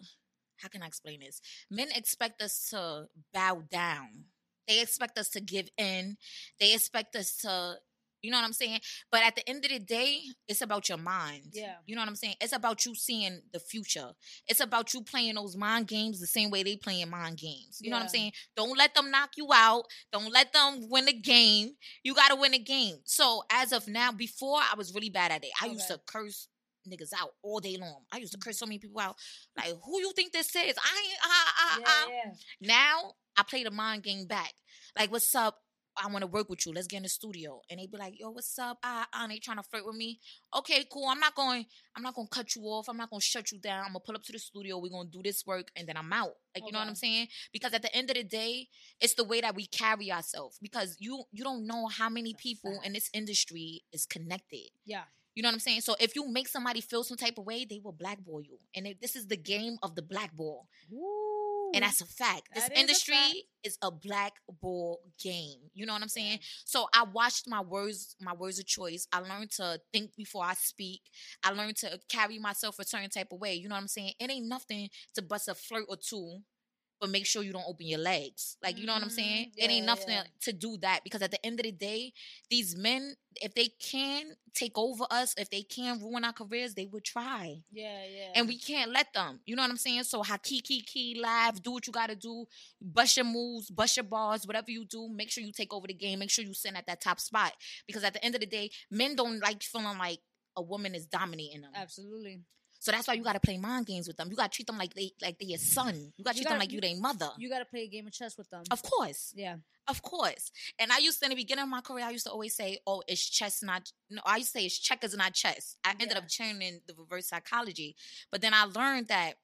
how can I explain this? Men expect us to bow down. They expect us to give in. They expect us to you know what I'm saying? But at the end of the day, it's about your mind. Yeah. You know what I'm saying? It's about you seeing the future. It's about you playing those mind games the same way they playing mind games. You know what I'm saying? Don't let them knock you out. Don't let them win the game. You got to win the game. So as of now, before I was really bad at it. I used to curse niggas out all day long. I used to curse so many people out. Like, who you think this is? I ain't, ah, ah, Yeah, ah. yeah. Now I play the mind game back. Like, what's up? I want to work with you. Let's get in the studio. And they be like, yo, what's up? Ah, ah, they trying to flirt with me. Okay, cool. I'm not going, I'm not gonna cut you off. I'm not gonna shut you down. I'm gonna pull up to the studio. We're gonna do this work and then I'm out. Like, you know what I'm saying? Because at the end of the day, it's the way that we carry ourselves. Because you you don't know how many people in this industry is connected. Yeah. You know what I'm saying? So if you make somebody feel some type of way, they will blackball you. And if, this is the game of the blackball. Woo. And that's a fact. This That is a industry is a black ball game. You know what I'm saying? So I watched my words, my words of choice. I learned to think before I speak. I learned to carry myself a certain type of way. You know what I'm saying? It ain't nothing to bust a flirt or two, but make sure you don't open your legs. Like you know what I'm saying? Mhm. it ain't nothing yeah. to do that because at the end of the day, these men, if they can take over us, if they can ruin our careers, they would try Yeah, yeah. and we can't let them. You know what I'm saying? So hakiki key laugh, do what you gotta do, bust your moves, bust your bars, whatever you do, make sure you take over the game, make sure you sit at that top spot. Because at the end of the day, men don't like feeling like a woman is dominating them. absolutely. So that's why you gotta play mind games with them. You gotta treat them like they like they your son. You gotta You treat them gotta- like you their mother. You got to play a game of chess with them. of course. yeah. Of course. And I used to in the beginning of my career, I used to always say, Oh, it's chess not no, I used to say it's checkers not chess. I ended Yeah. up changing the reverse psychology. But then I learned that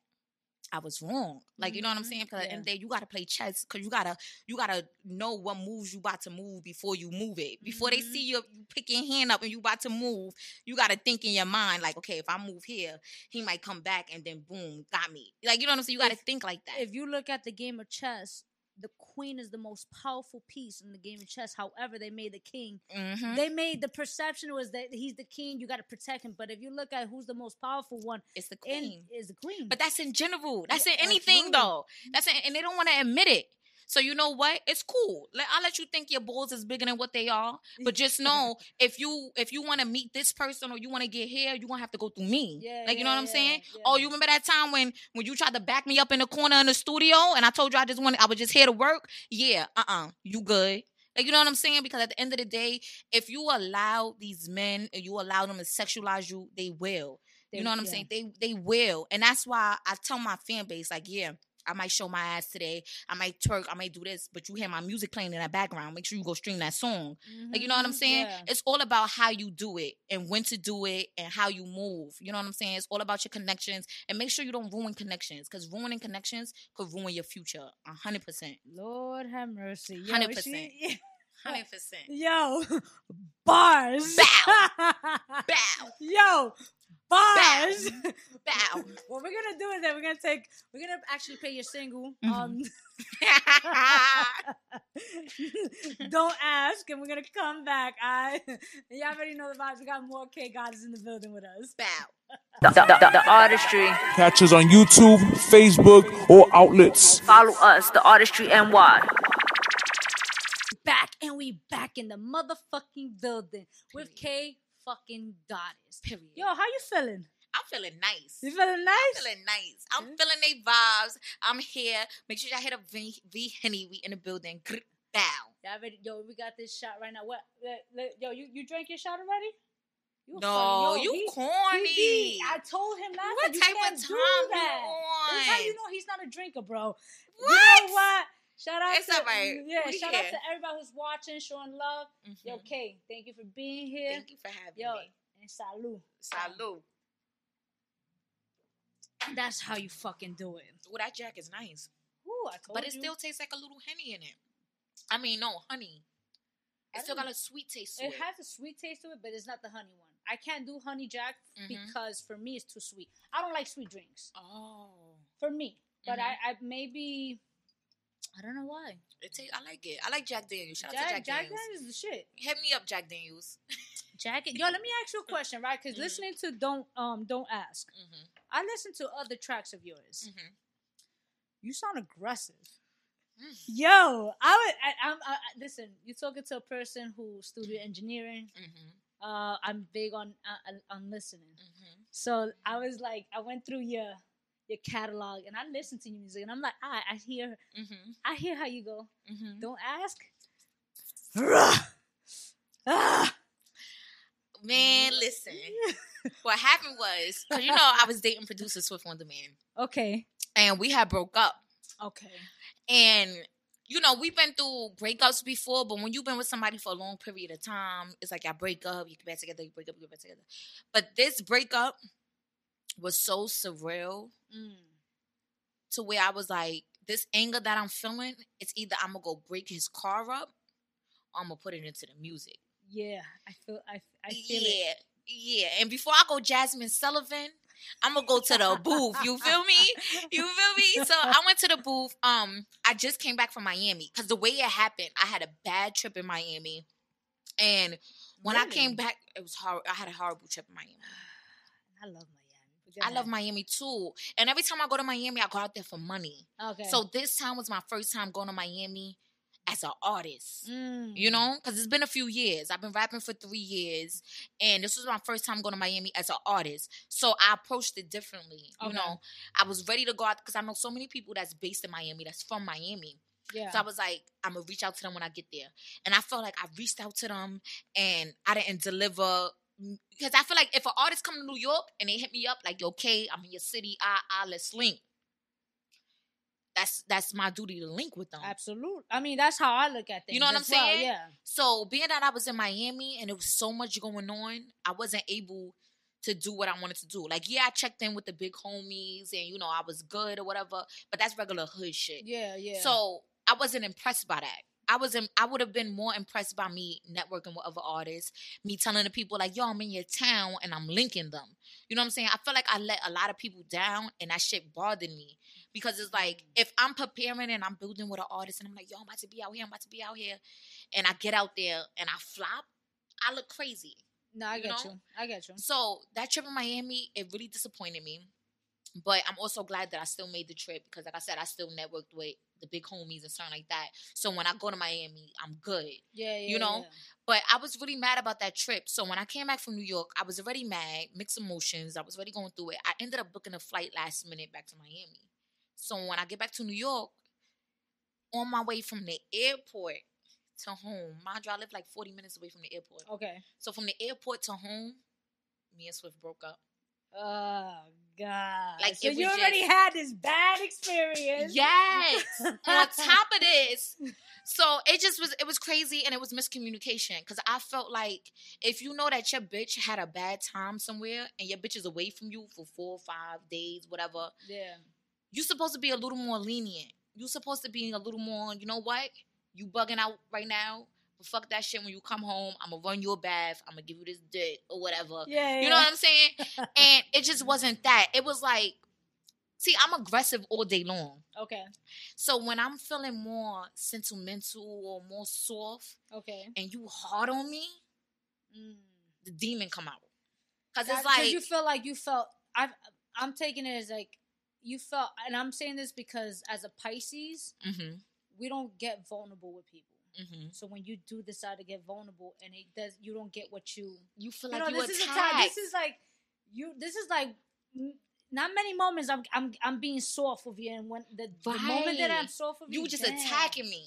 I was wrong. Like, you know what I'm Mhm. saying? Because at the end of the day, you gotta play chess because you gotta you gotta know what moves you about to move before you move it. Before they Mhm. see you, you pick your hand up and you about to move, you gotta think in your mind, like, okay, if I move here, he might come back and then boom, got me. Like, you know what I'm saying? You gotta If- think like that. If you look at the game of chess, the queen is the most powerful piece in the game of chess. However, they made the king. Mhm. They made the perception was that he's the king. You got to protect him. But if you look at who's the most powerful one, It's the queen. is the queen. But that's in general. That's Yeah, in anything absolutely. though. That's in, and they don't want to admit it. So you know what? It's cool. Let, I'll let you think your balls is bigger than what they are. But (laughs) just know if you if you want to meet this person or you want to get here, you're gonna have to go through me. Yeah, like you know yeah, what I'm yeah, saying? Oh, you remember that time when when you tried to back me up in the corner in the studio and I told you I just wanted I was just here to work? Yeah, uh-uh. You good. Like you know what I'm saying? Because at the end of the day, if you allow these men and you allow them to sexualize you, they will. They- you know what I'm yeah. saying? They they will. And that's why I tell my fan base, like, yeah, I might show my ass today. I might twerk. I might do this, but you hear my music playing in the background. Make sure you go stream that song. Like, you know what I'm Mhm, saying? yeah. It's all about how you do it and when to do it and how you move. You know what I'm saying? It's all about your connections and make sure you don't ruin connections because ruining connections could ruin your future. A hundred percent. Lord have mercy. Yo, 100%. (laughs) she- Hundred percent. (laughs) (laughs) Yo, bars. Bow. Bow. Yo, bars. Bow. what we're gonna do is that we're gonna take, we're gonna actually play your single. Mhm. Um, (laughs) don't ask, and we're gonna come back. I, y'all already know the vibes. We got more K goddess in the building with us. Bow. The, the, the, the artistry. catches on YouTube, Facebook, or outlets. Follow us, the artistry NY. Back and we back in the motherfucking building with K fucking goddess. Period. Yo, how you feeling? I'm feeling nice. You feeling nice? I'm nice? feeling nice. I'm Yeah. feeling they vibes. I'm here. Make sure y'all hit up V, v Henny. We in the building. Grr, Bow. Y'all ready? Yo, we got this shot right now. What? let- let- Yo, you you drank your shot already? You No, yo, you he- corny. he be- I told him last what time you type can't of do time that. you That's how you know he's not a drinker, bro. What? You know what? Shout out It's to alright. yeah, shout here. out to everybody who's watching, showing love. Yo, Mhm. K, thank you for being here. Thank you for having Yo, me. and salute. Salute. That's how you fucking do it. Well, that jack is nice. Ooh, But it you. still tastes like a little henny in it. I mean, no, honey. It still got a sweet taste to It it. has a sweet taste to it, but it's not the honey one. I can't do honey jack Mhm. because for me it's too sweet. I don't like sweet drinks. oh. For me. But Mhm. I, I maybe I don't know why. It I like it. I like Jack Daniels. Shout out Jack, to Jack, Jack Daniels. Daniels is the shit. Hit me up, Jack Daniels. (laughs) Jack, yo, let me ask you a question, right? Because Mhm. listening to don't um don't ask. hmm I listen to other tracks of yours. hmm You sound aggressive. Mm. Yo, I would. I, I'm. I, I- listen, you're talking to a person who studied engineering. hmm Uh, I'm big on uh, on listening. hmm So I was like, I went through your your catalog and I listen to your music, and I'm like, I I hear hmm I hear how you go. hmm Don't ask. ah. Man, listen. what happened was, because you know, I was dating producer Swift on Demand, Okay. and we had broke up. Okay. And you know, we've been through breakups before, but when you've been with somebody for a long period of time, it's like y'all break up, you get back together, you break up, you get back together. But this breakup was so surreal Mm. to where I was like, this anger that I'm feeling, it's either I'm gonna go break his car up or I'm gonna put it into the music. Yeah, I feel. I I feel yeah, it. yeah. And before I go Jazmine Sullivan, I'm gonna go to the booth. You feel me? (laughs) You feel me? So I went to the booth. Um, I just came back from Miami because the way it happened, I had a bad trip in Miami, and when I came back, it was hard. I had a horrible trip in Miami. (sighs) I love Miami. But go I love. Miami too, and every time I go to Miami, I go out there for money. Okay. So this time was my first time going to Miami as an artist. Mm. You know, because it's been a few years. I've been rapping for three years, and this was my first time going to Miami as an artist. So I approached it differently. You know, I was ready to go out because I know so many people that's based in Miami, that's from Miami. Yeah. So I was like, I'm gonna reach out to them when I get there, and I felt like I reached out to them, and I didn't deliver. Because I feel like if an artist come to New York and they hit me up like, okay, I'm in your city, ah, ah, let's link. That's that's my duty to link with them. Absolutely. I mean, that's how I look at things. You know what I'm well, saying? Yeah. So being that I was in Miami and there was so much going on, I wasn't able to do what I wanted to do. Like, yeah, I checked in with the big homies and you know I was good or whatever, but that's regular hood shit. Yeah. Yeah. So I wasn't impressed by that. I wasn't. I would have been more impressed by me networking with other artists, me telling the people like, "Yo, I'm in your town and I'm linking them." You know what I'm saying? I feel like I let a lot of people down, and that shit bothered me because it's like mm. if I'm preparing and I'm building with an artist, and I'm like, "Yo, I'm about to be out here. I'm about to be out here," and I get out there and I flop, I look crazy. no, I you get know? you. I get you. So that trip in Miami, it really disappointed me. But I'm also glad that I still made the trip because, like I said, I still networked with the big homies and something like that. So when I go to Miami, I'm good. Yeah, yeah. You know? yeah. But I was really mad about that trip. So when I came back from New York, I was already mad, mixed emotions. I was already going through it. I ended up booking a flight last minute back to Miami. So when I get back to New York, on my way from the airport to home, mind you, I live like 40 minutes away from the airport. Okay. So from the airport to home, me and Swift broke up. Oh God! Like, so you already just- had this bad experience. Yes. on (laughs) top of this, so it just was it was crazy and it was miscommunication because I felt like if you know that your bitch had a bad time somewhere and your bitch is away from you for four or five days, whatever, Yeah. You're supposed to be a little more lenient. You're supposed to be a little more, you know what? You bugging out right now. But fuck that shit when you come home. I'm gonna run you a bath. I'm gonna give you this dick or whatever. Yeah. You know what I'm saying? (laughs) and it just wasn't that. It was like, see, I'm aggressive all day long. Okay. So when I'm feeling more sentimental or more soft Okay. and you hard on me, Mm. the demon come out. Cause That- it's like you feel like you felt. I I'm taking it as like you felt, and I'm saying this because as a Pisces, hmm we don't get vulnerable with people. Hmm So when you do decide to get vulnerable, and it does, you don't get what you. you feel You like know, you, this is a attacked. time. This is like you. This is like. Not many moments I'm I'm I'm being soft with you, and when the, the moment that I'm soft with you, you just damn. attacking me.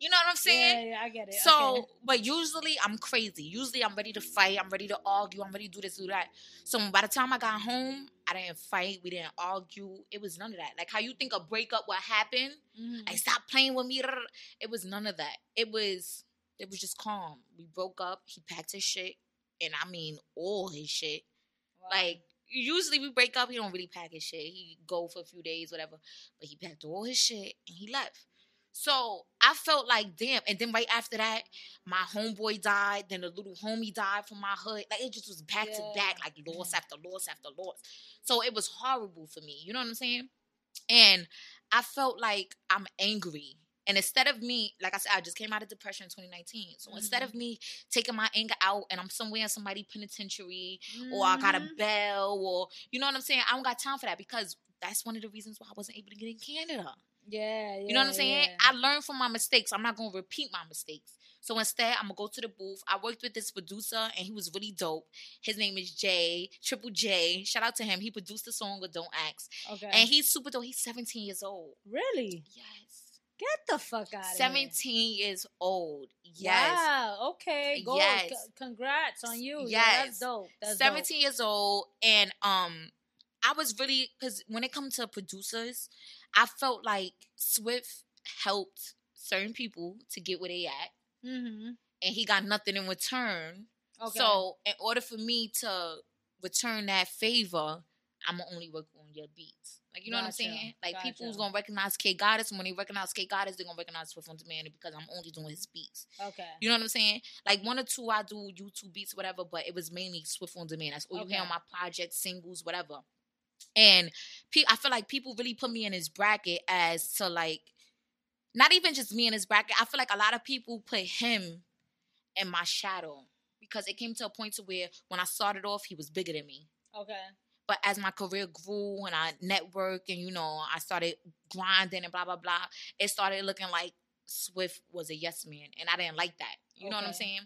You know what I'm saying? Yeah, yeah, I get it. So, okay. but usually I'm crazy. Usually I'm ready to fight. I'm ready to argue. I'm ready to do this, do that. So by the time I got home, I didn't fight. We didn't argue. It was none of that. Like how you think a breakup would happen? Mhm. Like stop playing with me. It was none of that. It was it was just calm. We broke up. He packed his shit, and I mean all his shit. Wow. Like usually we break up. He don't really pack his shit. He go for a few days, whatever. But he packed all his shit and he left. So I felt like damn. And then right after that, my homeboy died. Then the little homie died from my hood. Like it just was back to back, like loss after loss after loss. So it was horrible for me. You know what I'm saying? And I felt like I'm angry. And instead of me, like I said, I just came out of depression in 2019. So instead of me taking my anger out and I'm somewhere in somebody penitentiary or I got a Mhm. bell or you know what I'm saying? I don't got time for that because that's one of the reasons why I wasn't able to get in Canada. Yeah, yeah. You know what I'm saying? yeah. I learned from my mistakes. I'm not gonna repeat my mistakes. So instead, I'm gonna go to the booth. I worked with this producer and he was really dope. His name is Jay, Triple J. Shout out to him. He produced the song with Don't Ask. okay. And he's super dope. He's 17 years old. really Yes. get the fuck out of 17 years old. Yes. Wow. Okay. Go. Yes. C- congrats on you. Yeah, Yes. that's dope. That's 17 years old and um i was really because when it comes to producers i felt like swift helped certain people to get where they at Mm-hmm. and he got nothing in return Okay. so in order for me to return that favor i'm gonna only work on your beats like you know what i'm saying like people's Gotcha. gonna recognize k goddess and when they recognize k goddess they're gonna recognize swift on demand because i'm only doing his beats okay. you know what I'm saying? Like one or two I do YouTube beats, whatever, but it was mainly Swift on demand. That's all you hear on my projects, singles, whatever. And pe- I feel like people really put me in his bracket as to like, not even just me in his bracket. I feel like a lot of people put him in my shadow because it came to a point to where when I started off, he was bigger than me. Okay. But as my career grew and I networked and you know I started grinding and blah blah blah, it started looking like Swift was a yes man, and I didn't like that. You know what I'm saying?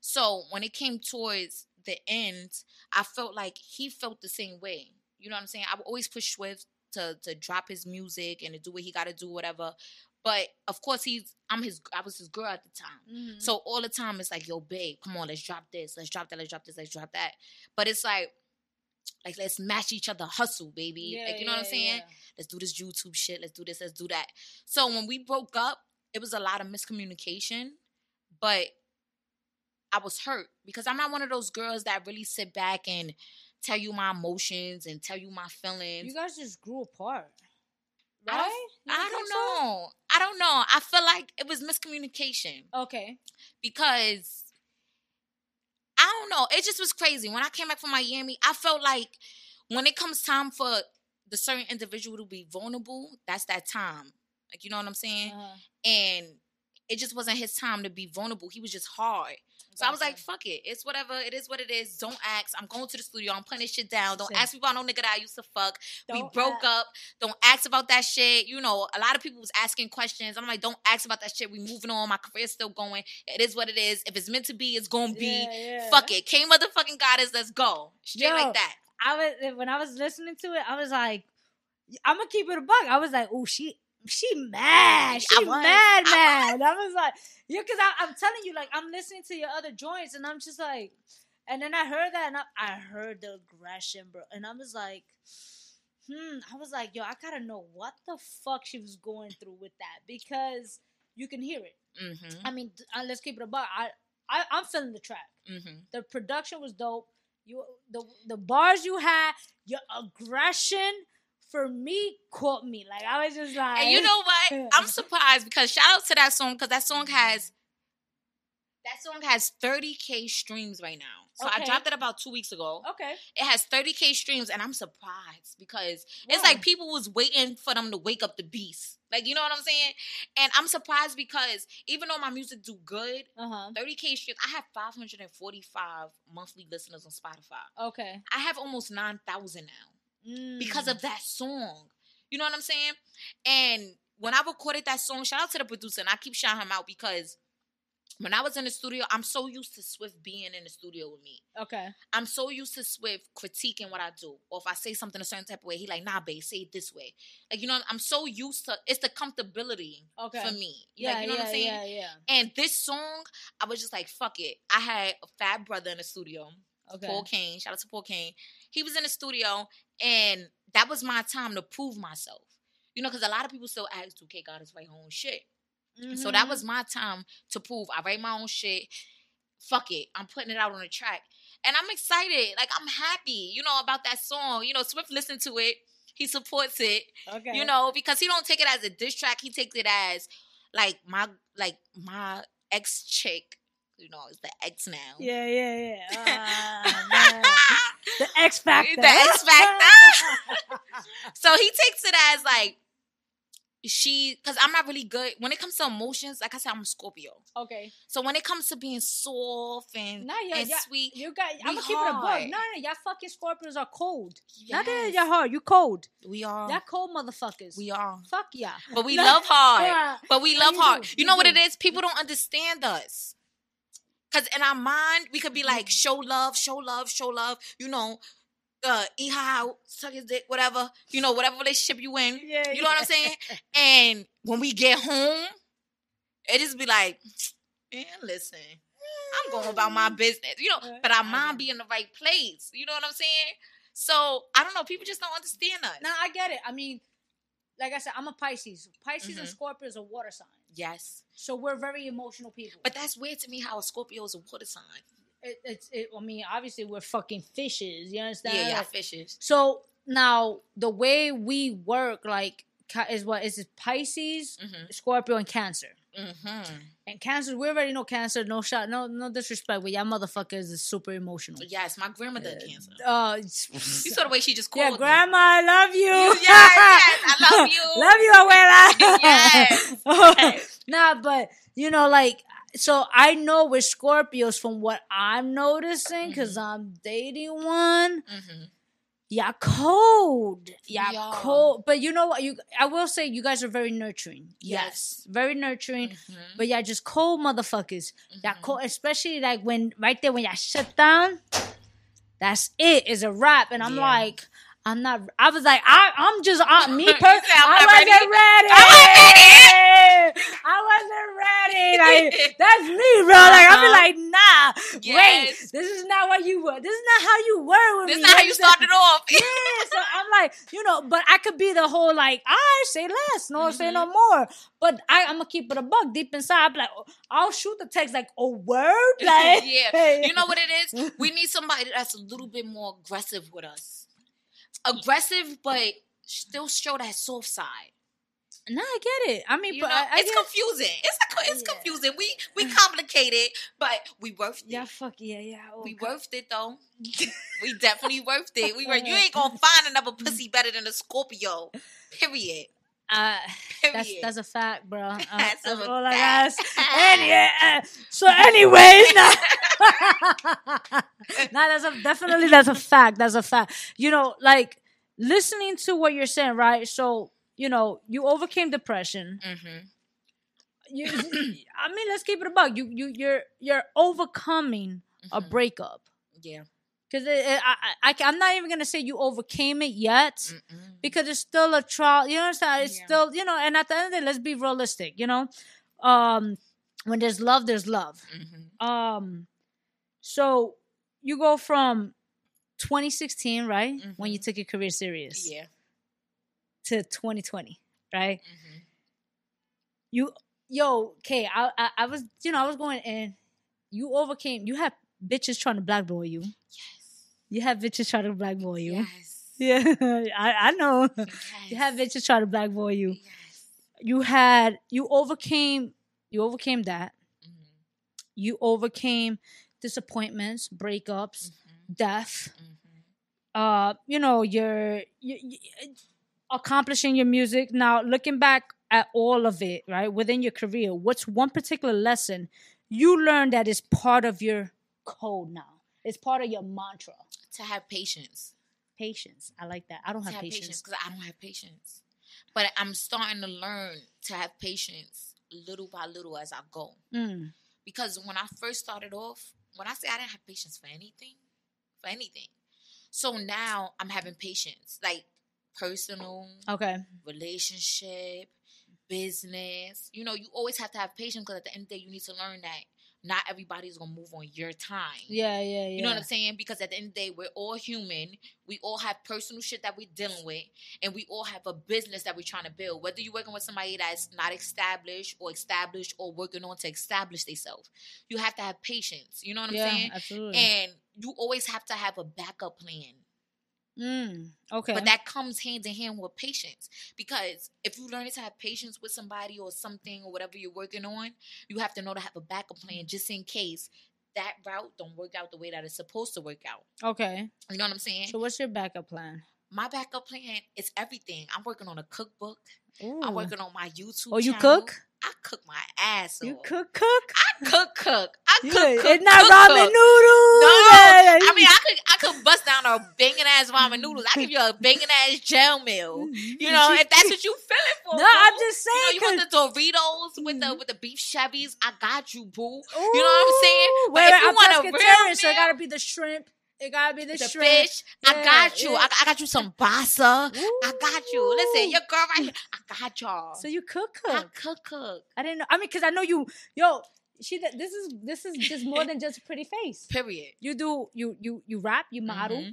So when it came towards the end, I felt like he felt the same way. You know what I'm saying? I would always push Swift to to drop his music and to do what he got to do, whatever. But of course, he's I'm his I was his girl at the time. Mhm. So all the time it's like, yo, babe, come on, let's drop this, let's drop that, let's drop this, let's drop that. But it's like, like let's match each other hustle, baby. Yeah, like you know what I'm saying? yeah. Let's do this YouTube shit. Let's do this. Let's do that. So when we broke up, it was a lot of miscommunication, but I was hurt because I'm not one of those girls that really sit back and tell you my emotions and tell you my feelings. You guys just grew apart. I don't- Right? I don't so? know. I don't know. I feel like it was miscommunication. Okay. because I don't know. It just was crazy. When I came back from Miami, I felt like when it comes time for the certain individual to be vulnerable, that's that time. Like you know what I'm saying? Uh-huh. And it just wasn't his time to be vulnerable. He was just hard. So I was like, fuck it. It's whatever. It is what it is. Don't ask. I'm going to the studio. I'm putting this shit down. Don't Same. ask me about no nigga that I used to fuck. we Don't broke ask. up. Don't ask about that shit. You know, a lot of people was asking questions. I'm like, don't ask about that shit. We moving on. My career's still going. It is what it is. If it's meant to be, it's gonna be. Yeah, yeah. Fuck it. King motherfucking goddess, let's go. Straight Yo, like that. I was when I was listening to it, I was like, I'm gonna keep it a buck. I was like, oh, she she mad, she I was. mad, I mad. I was like, yeah, because I'm telling you, like, I'm listening to your other joints, and I'm just like, and then I heard that, and I, I heard the aggression, bro, and I was like. Hmm. I was like, yo, I gotta know what the fuck she was going through with that because you can hear it. Mm-hmm. I mean, uh, let's keep it a buck. I, I, I'm feeling the track Mm-hmm. the production was dope. You the the bars you had, your aggression for me caught me. Like I was just like And you know what? (laughs) I'm surprised because shout out to that song because that song has that song has 30k streams right now. So I dropped it about two weeks ago. Okay. It has 30k streams, and I'm surprised because it's like people was waiting for them to wake up the beast. Like you know what I'm saying? And I'm surprised because even though my music do good, Uh 30k streams, I have 545 monthly listeners on Spotify. Okay. I have almost 9,000 now Mm. because of that song. You know what I'm saying? And when I recorded that song, shout out to the producer, and I keep shouting him out because when I was in the studio, I'm so used to Swift being in the studio with me. okay. I'm so used to Swift critiquing what I do. Or if I say something a certain type of way, he like, nah, babe, say it this way. Like, you know, I'm so used to it's the comfortability Okay. for me. Yeah. Like, you know yeah. what I'm saying? Yeah. Yeah. And this song, I was just like, fuck it. I had a fat brother in the studio. Okay. Paul Kane. Shout out to Paul Kane. He was in the studio, and that was my time to prove myself. You know, because a lot of people still ask, "Do K Goddess write her own shit?" So that Mhm. was my time to prove I write my own shit. Fuck it, I'm putting it out on the track, and I'm excited. Like I'm happy, you know, about that song. You know, Swift listened to it. He supports it. okay. You know, because he don't take it as a diss track. He takes it as like my like my ex chick. You know, it's the X now. Yeah. Yeah. Yeah. (laughs) Ah, the X Factor. The X Factor. (laughs) So he takes it as like she, because I'm not really good when it comes to emotions. Like I said, I'm a Scorpio. okay. So when it comes to being soft and, Nah, yeah, and yeah. sweet, You got. I'm gonna keep it a buck. No, no, y'all fucking Scorpios are cold. Not that yes, y'all hard. You cold. we are. Y'all cold motherfuckers. We are. Fuck y'all. But we love hard. Yeah. But we love hard. (laughs) You You know what it is? People don't understand us. Cause in our mind, we could be like, show love, show love, show love. You know, uh, eat out, suck his dick, whatever. You know, whatever relationship you in. Yeah. You know what I'm saying? (laughs) And when we get home, it just be like, man, listen, I'm going about my business. You know, but our mind be in the right place. You know what I'm saying? So I don't know. People just don't understand us. No, I get it. I mean, like I said, I'm a Pisces. Pisces and Mhm. Scorpios are water signs. Yes. So we're very emotional people. But that's weird to me how a Scorpio is a water sign. it, it's, it, I mean, obviously we're fucking fishes. You understand? Yeah, yeah, fishes. So now the way we work, like, is what is it? Pisces, Mm-hmm. Scorpio, and Cancer. Mm-hmm. And Cancer, we already know Cancer. No shot, no no disrespect, but y'all motherfuckers is super emotional. Yes, my grandmother had cancer. Uh, (laughs) You saw the way she just called. yeah, Grandma, I love you. You- yes, yes, I love (laughs) you. love you, abuela. (laughs) Yes, yes. nah, but you know, like, so I know with Scorpios from what I'm noticing, because I'm dating one. me. Mm-hmm. Yeah, cold. Yeah, Yeah. cold. But you know what? You, I will say, you guys are very nurturing. Yes. very nurturing. Mm-hmm. But yeah, just cold motherfuckers. Yeah, cold. Especially like when right there when y'all shut down. That's it. Is a wrap. And I'm Yeah. like, I'm not. I was like, I, I'm just uh, me. (laughs) You Per- said, I'm I not wasn't ready. ready. I wasn't ready. (laughs) Like that's me, bro. Like I'm Uh-huh. like, nah. Wait, this is not what you were. This is not how you were with This me. This is not how you started off. (laughs) yeah, so I'm like, you know, but I could be the whole like, I say less, no, say Mm-hmm. no more. But I, I'm gonna keep it a buck deep inside. I'm like, oh, I'll shoot the text like, a word, (laughs) like, yeah. You know what it is? We need somebody that's a little bit more aggressive with us. Aggressive, but still show that soft side. Nah, I get it. I mean, You but know, I, I it's confusing. It's a, it's Yeah. confusing. We we (laughs) complicated, but we worth it. yeah, fuck yeah, yeah. oh, We God. worth it though. (laughs) (laughs) we definitely worth it. We were. You ain't gonna find another pussy better than a Scorpio. Period. Uh, that's Period. that's a fact, bro. Uh, That's that's a all I fact. got. And yeah. uh, So, anyways, nah. nah, that's a definitely that's a fact. That's a fact. You know, like listening to what you're saying, right? So, you know, you overcame depression. Mm-hmm. You, (coughs) I mean, let's keep it a bug. You, you, you're, you're overcoming a Mhm. breakup Yeah. because I, I, I'm not even gonna say you overcame it yet Mm-mm. because it's still a trial. You know what I'm saying? It's Yeah. still, you know, and at the end of the day, let's be realistic. You know, um, when there's love, there's love. Mhm. Um, so you go from 2016, right, when you Mhm. took your career serious, Yeah. To 2020, right? Mhm. You, yo, okay, I, I, I was, you know, I was going and you overcame. You have bitches trying to blackball you. Yes. You have bitches trying to blackball you. Yes. (laughs) Yeah, I, I know. Yes. You have bitches trying to blackball you. Yes. You had, you overcame, you overcame that. Mhm. You overcame disappointments, breakups, Mhm. death. Mhm. uh you know you're you, you, accomplishing your music now looking back at all of it right within your career what's one particular lesson you learned that is part of your code now it's part of your mantra To have patience. patience i like that i don't have have patience patience because I don't have patience. But I'm starting to learn to have patience little by little as I go. Mm, Because when I first started off, when I say I didn't have patience for anything, for anything. So now I'm having patience, like personal, okay relationship, business. You know, you always have to have patience because at the end of the day, you need to learn that not everybody's gonna move on your time. yeah yeah yeah You know what I'm saying? Because at the end of the day, we're all human. We all have personal shit that we're dealing with, and we all have a business that we're trying to build. Whether you're working with somebody that's not established or established or working on to establish themselves, you have to have patience. You know what I'm yeah saying? absolutely And you always have to have a backup plan. Mm, okay But that comes hand in hand with patience. Because if you learn to have patience with somebody or something or whatever you're working on, you have to know to have a backup plan just in case that route don't work out the way that it's supposed to work out. okay You know what I'm saying? so what's your backup plan My backup plan is everything. I'm working on a cookbook. Ooh. I'm working on my YouTube. oh you channel. cook I cook my ass off. you cook cook I cook, cook. I cook, yeah, cook. it's not cook, ramen cook. noodles No, Yeah, I mean I could I could bust down a banging ass ramen noodles. I give you a (laughs) banging ass gel meal. You know, if that's (laughs) what you feeling for. No. I'm just You know, saying. you want the Doritos with the Mhm. with the beef Chevys? I got you, boo. You know what I'm saying? But wait, if you I'm want a real pescatarian, so meal- gotta be the shrimp. It gotta be the, The fish, I got you. yeah. I, I got you some basa. I got you. Listen, your girl right here. I got y'all. So you cook, I cook. cook, cook. I didn't know. I mean, because I know you. Yo, she. This is this is just more than just a pretty face. (laughs) Period. You do you you you rap, you model, Mhm.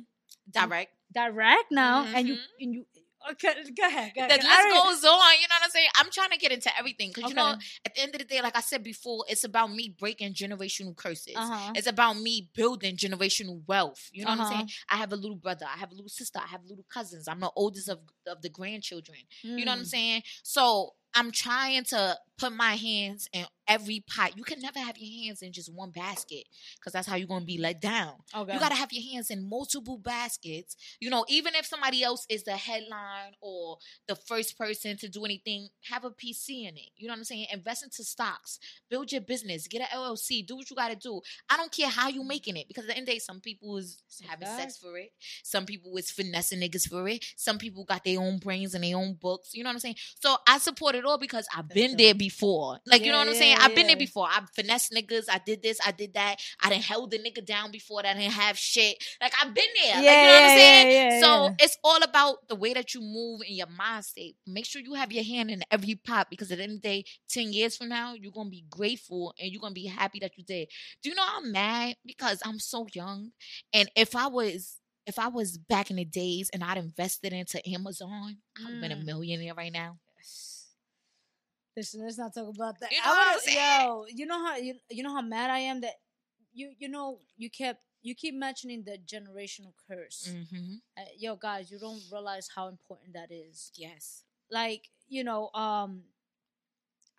Direct. direct now, and you and you. Okay, go ahead. Go The list goes on. You know what I'm saying? I'm trying to get into everything because you know, at the end of the day, like I said before, it's about me breaking generational curses. Uh-huh. It's about me building generational wealth. You know what I'm Uh-huh. saying? I have a little brother. I have a little sister. I have little cousins. I'm the oldest of, of the grandchildren. You know what I'm Mm. saying? So I'm trying to put my hands in every pot. You can never have your hands in just one basket because that's how you're going to be let down. Okay. You got to have your hands in multiple baskets. You know, even if somebody else is the headline or the first person to do anything, have a PC in it. You know what I'm saying? Invest into stocks, build your business, get an LLC, do what you got to do. I don't care how you making it because at the end of the day, some people is having sex for it. Some people is finessing niggas for it. Some people got their own brains and their own books. You know what I'm saying? So I support it all because I've That's been dope. there before. Like, you know what I'm yeah, saying? I've been there before. I've finessed niggas. I did this. I did that. I done held the nigga down before that didn't have shit. Like, I've been there. like, you know what I'm saying? yeah, yeah, so yeah. it's all about the way that you move in your mind state. Make sure you have your hand in every pot because at the end of the day, 10 years from now, you're going to be grateful and you're going to be happy that you did. Do you know I'm mad? Because I'm so young. And if I was. If I was back in the days and I'd invested into Amazon, I would have been a Mm. millionaire right now. Listen, let's not talk about that. You I know what I'm saying? Yo, you know how you you know how mad I am that you you know you kept you keep mentioning the generational curse. Mm-hmm. Uh, yo, guys, you don't realize how important that is. Yes. Like you know, um,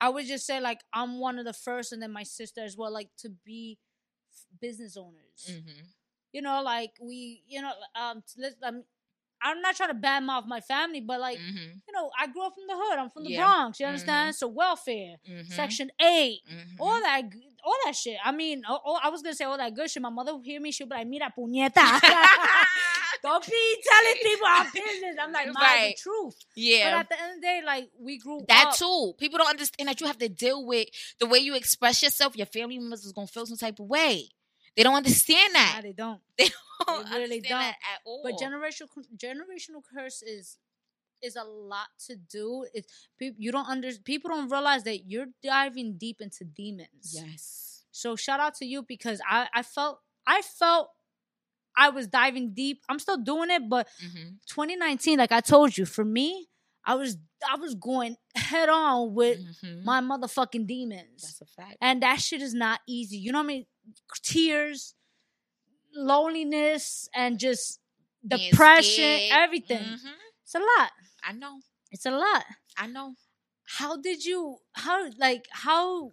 I would just say like I'm one of the first, and then my sister as well, like to be f- business owners. Mm-hmm. You know, like we, you know, um, let's. Um, I'm not trying to badmouth my family, but like mm-hmm. you know, I grew up from the hood. I'm from the Yeah. Bronx. You understand? So welfare, Mm-hmm. Section Eight, mm-hmm. all that, all that shit. I mean, oh, oh, I was gonna say all that good shit. My mother would hear me, she'll be like, "Mira, puñeta." (laughs) Don't be telling people our business. I'm like, my Right. the truth. Yeah. But at the end of the day, like we grew that up. too. People don't understand that you have to deal with the way you express yourself. Your family members is gonna feel some type of way. They don't understand that. they don't. (laughs) They don't They really understand that at all. But generational generational curse is is a lot to do. It's people you don't under people don't realize that you're diving deep into demons. yes. So shout out to you because I I felt I felt I was diving deep. I'm still doing it, but hmm 2019, like I told you, for me, I was I was going head on with hmm my motherfucking demons. That's a fact. And that shit is not easy. You know what I mean? Tears, loneliness, and just depression, everything. Mhm. It's a lot. I know. It's a lot. I know. How did you how like how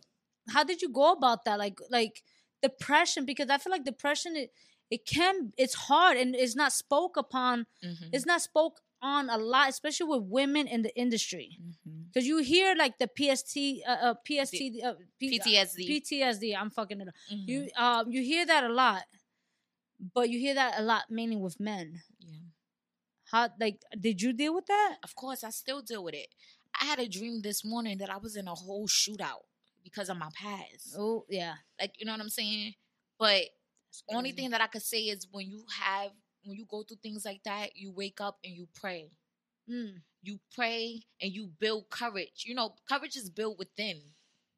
how did you go about that? Like like depression because I feel like depression it it can it's hard and it's not spoke upon Mhm. it's not spoke on a lot especially with women in the industry because you hear like the PST uh, uh PST uh, P- PTSD. PTSD I'm fucking it up Mhm. you um you hear that a lot but you hear that a lot mainly with men yeah. how like did you deal with that Of course, I still deal with it. I had a dream this morning that I was in a whole shootout because of my past. oh yeah Like, you know what I'm saying? But only thing that I could say is when you have when you go through things like that, you wake up and you pray. Mm. You pray and you build courage. You know, courage is built within.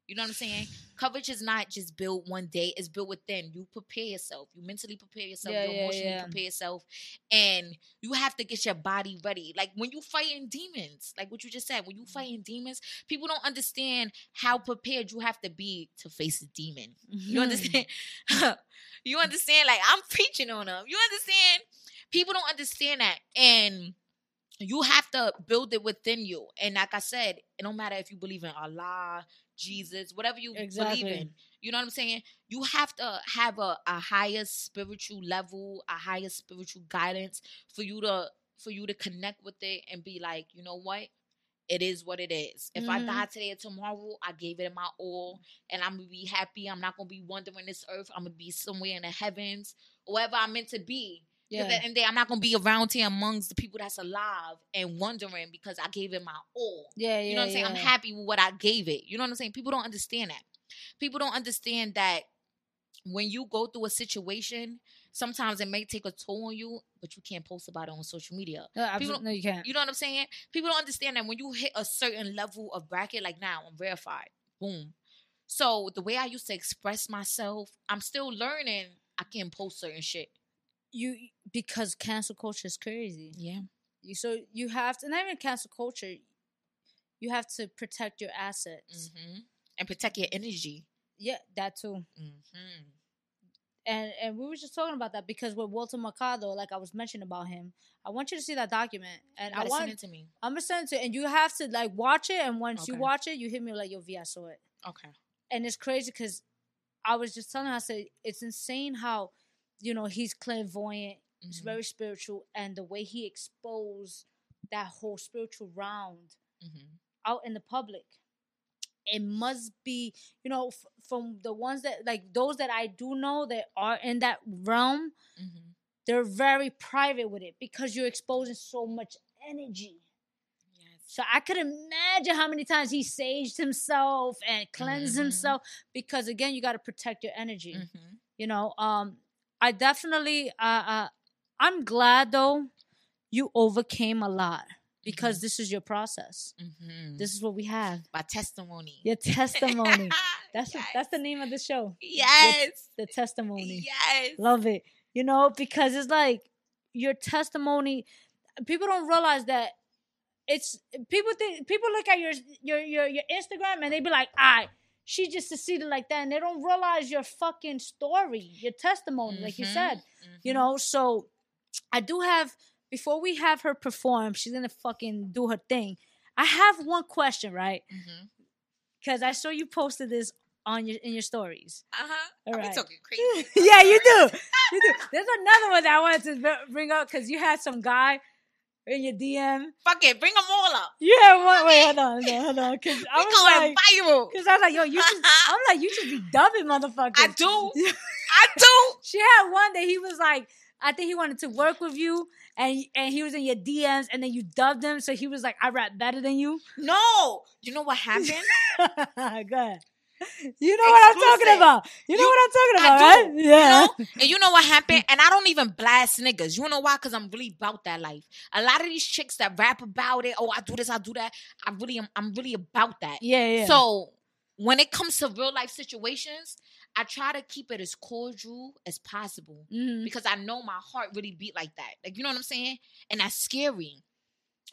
You know what I'm saying? Courage is not just built one day, it's built within. You prepare yourself. You mentally prepare yourself. Yeah, you yeah, emotionally yeah. prepare yourself. And you have to get your body ready. Like when you fighting demons, like what you just said, when you fighting demons, people don't understand how prepared you have to be to face a demon. You Mm-hmm. (laughs) understand? (laughs) you understand? Like I'm preaching on them. You understand? People don't understand that. And you have to build it within you. And like I said, it don't matter if you believe in Allah, Jesus, whatever you believe in. You know what I'm saying? You have to have a, a higher spiritual level, a higher spiritual guidance for you to for you to connect with it and be like, you know what? It is what it is. If I Mhm. die today or tomorrow, I gave it my all and I'm gonna be happy. I'm not gonna be wandering this earth. I'm gonna be somewhere in the heavens, wherever I'm meant to be. Because yeah at the end the day, I'm not gonna be around here amongst the people that's alive and wondering because I gave it my all. yeah yeah You know what I'm saying? I'm happy with what I gave it. You know what I'm saying? People don't understand that. People don't understand that when you go through a situation, sometimes it may take a toll on you, but you can't post about it on social media. no, People no you can't You know what I'm saying? People don't understand that when you hit a certain level of bracket, like now, I'm verified. Boom. So the way I used to express myself, I'm still learning. I can't post certain shit. you because cancel culture is crazy Yeah. You- so you have to not even cancel culture you have to protect your assets hmm And protect your energy. yeah that too hmm and and we were just talking about that because with Walter Mercado, like I was mentioning about him, I want you to see that document, and I want send it to me. I'm gonna send it to, and you have to like watch it, and once you watch it, you hit me like, "Yo, V, I saw it," Okay. and it's crazy because I was just telling her, I said it's insane how, you know, he's clairvoyant, he's Mhm. very spiritual, and the way he exposed that whole spiritual round Mhm. out in the public. It must be, you know, f- from the ones that like those that I do know that are in that realm Mhm. they're very private with it because you're exposing so much energy. Yes. So I could imagine how many times he saged himself and cleansed Mhm. himself because again, you got to protect your energy. Mhm. You know, um, I definitely, uh, uh, I'm glad though you overcame a lot because this is your process. Mhm. This is what we have. My testimony. Your testimony. (laughs) That's yes. that's the name of the show. yes. The testimony. Yes. Love it. You know, because it's like your testimony. People don't realize that it's people think people look at your your your, your Instagram and they be like, "I." She just succeeded like that, and they don't realize your fucking story, your testimony, like you said. You Mhm. know, so I do have before we have her perform, she's gonna fucking do her thing. I have one question, right? Because I saw you posted this on your in your stories. Uh-huh. All I'm right. talking (laughs) crazy. yeah, you do. You do. There's another one that I wanted to bring up because you had some guy in your DM. Fuck it, bring them all up. Yeah, wait, wait, hold on, hold on, hold on. Cause (laughs) I was like, viral. cause I was like, yo, you just, (laughs) I'm like, you should be dubbing motherfucker. I do. I do. She had one that he was like, I think he wanted to work with you, and and he was in your DMs, and then you dubbed him, so he was like, I rap better than you. No. You know what happened? (laughs) Go ahead. You know what I'm talking about. You know what I'm talking I about, do. right? You Yeah. know? And you know what happened? Mm. And I don't even blast niggas. You know why? Because I'm really about that life. A lot of these chicks that rap about it, oh, I do this, I do that. I really am I'm really about that. Yeah, yeah. So when it comes to real life situations, I try to keep it as cordial as possible Mhm. because I know my heart really beat like that. Like you know what I'm saying? And that's scary.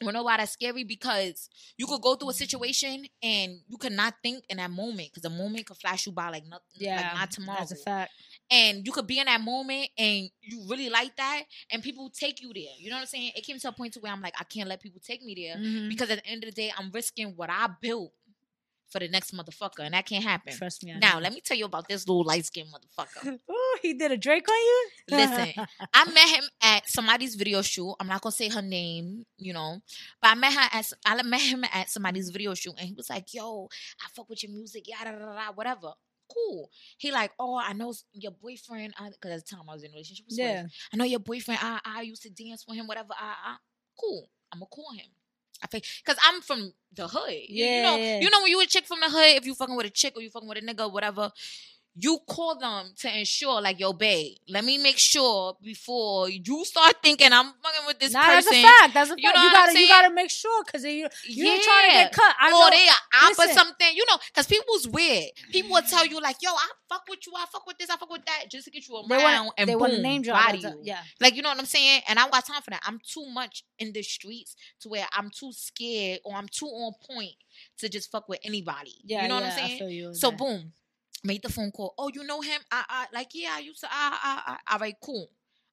You know why that's scary? Because you could go through a situation and you could not think in that moment because the moment could flash you by like nothing, yeah, like not tomorrow. That's a fact. And you could be in that moment and you really like that, and people take you there. You know what I'm saying? It came to a point to where I'm like, I can't let people take me there Mhm. because at the end of the day, I'm risking what I built for the next motherfucker, and that can't happen. Trust me. I Now, know. let me tell you about this little light skinned motherfucker. (laughs) Ooh, he did a Drake on you. Listen, (laughs) I met him at somebody's video shoot. I'm not gonna say her name, you know, but I met her at I met him at somebody's video shoot, and he was like, "Yo, I fuck with your music, yada da da da, whatever." Cool. He like, oh, I know your boyfriend. Because at the time I was in a relationship with yeah. I know your boyfriend. I I used to dance with him. Whatever. I, I cool. I'm gonna call him. I think because I'm from the hood. You- you know, Yeah. you know when you a chick from the hood, if you fucking with a chick or you fucking with a nigga, whatever, you call them to ensure, like, yo, babe, let me make sure before you start thinking I'm fucking with this nah, person. that's a fact. That's a fact. You You, know I'm gotta, you gotta make sure because you, you ain't trying to get cut. I or know. they are op or something, you know, because people's weird. People will tell you like, "Yo, I fuck with you, I fuck with this, I fuck with that," just to get you around They want, and they boom, want to name drop. body you. Yeah. Like you know what I'm saying? And I got time for that. I'm too much in the streets to where I'm too scared or I'm too on point to just fuck with anybody. Yeah. you know yeah, what I'm saying? you So that. boom, made the phone call. Oh, you know him? I, I like yeah. I used to. I, I, I. All right, cool.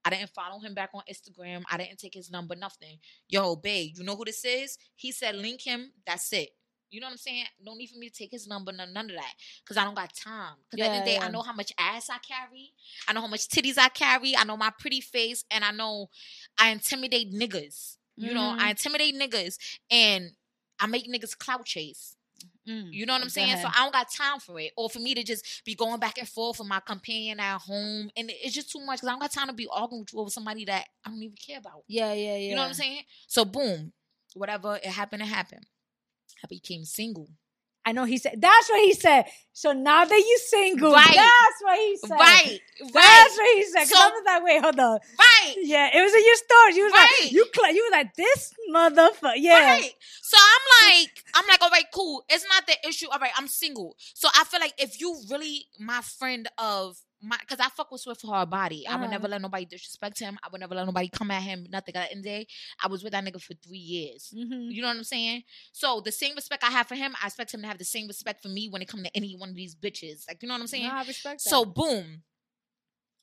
I didn't follow him back on Instagram. I didn't take his number. Nothing. Yo, babe, you know who this is? He said link him. That's it. You know what I'm saying? No need for me to take his number, none, none of that. Because I don't got time. Because at the end of the Yeah, day, I know how much ass I carry. I know how much titties I carry. I know my pretty face. And I know I intimidate niggas. You know, Mhm. I intimidate niggas. And I make niggas clout chase. Mm. You know what I'm saying? So. I don't got time for it. Or for me to just be going back and forth with my companion at home. And it's just too much because I don't got time to be arguing with you over somebody that I don't even care about. Yeah, yeah, yeah. You know what I'm saying? So boom, whatever, it happened, it happened. I became single. I know he said. That's what he said. So now that you're single, Right. that's what he said. Right, That's right, what he said. So- I was like, wait, hold on. right. Yeah, it was in your story. You was Right. like, you, cl- you was like, this motherfucker. Yeah. Right. So I'm like, I'm like, all right, cool. It's not the issue. All right, I'm single. So I feel like if you really my friend of my, because I fuck with Swift for her body. I would Uh-huh. never let nobody disrespect him. I would never let nobody come at him. Nothing. At the end of the day, I was with that nigga for three years. Mm-hmm. You know what I'm saying? So the same respect I have for him, I expect him to have the same respect for me when it comes to any one of these bitches. Like, you know what I'm saying? No, I respect that. So boom.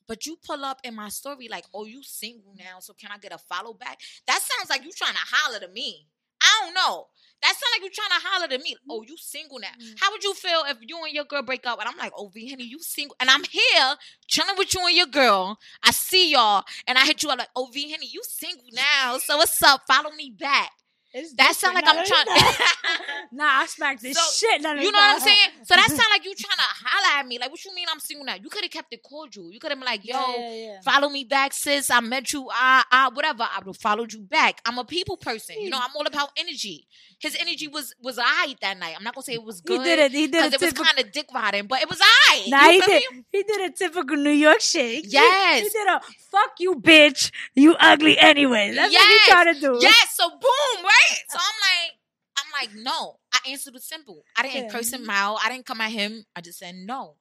But you pull up in my story like, oh, you single now, so can I get a follow back? That sounds like you trying to holler to me. I don't know. That sounds like you trying to holler to me. Oh, you single now. Mm. How would you feel if you and your girl break up? And I'm like, oh, V Henny, you single. And I'm here chilling with you and your girl. I see y'all. And I hit you up like, oh, V Henny, you single now. So what's up? Follow me back. It's That sound like. I'm trying (laughs) nah, I smacked this So, shit. None You know what I'm saying? So that (laughs) sound like you trying to holler at me. Like, what you mean I'm single now? You could have kept it cordial. You could have been like, yo, Yeah, yeah, yeah. follow me back, sis. I met you, uh, uh, whatever. I would have followed you back. I'm a people person. You know, I'm all about energy. His energy was was alright that night. I'm not gonna say it was good. He did it. He did Because it. it was Typical, kind of dick riding, but it was alright. nah, he did. me? He did a typical New York shit. He- Yes. He did a fuck you, bitch. You ugly anyway. That's what Yes. he trying to do. Yes, so boom, right? So I'm like, I'm like, no. I answered it simple. I didn't Yeah. curse him out. I didn't come at him. I just said no.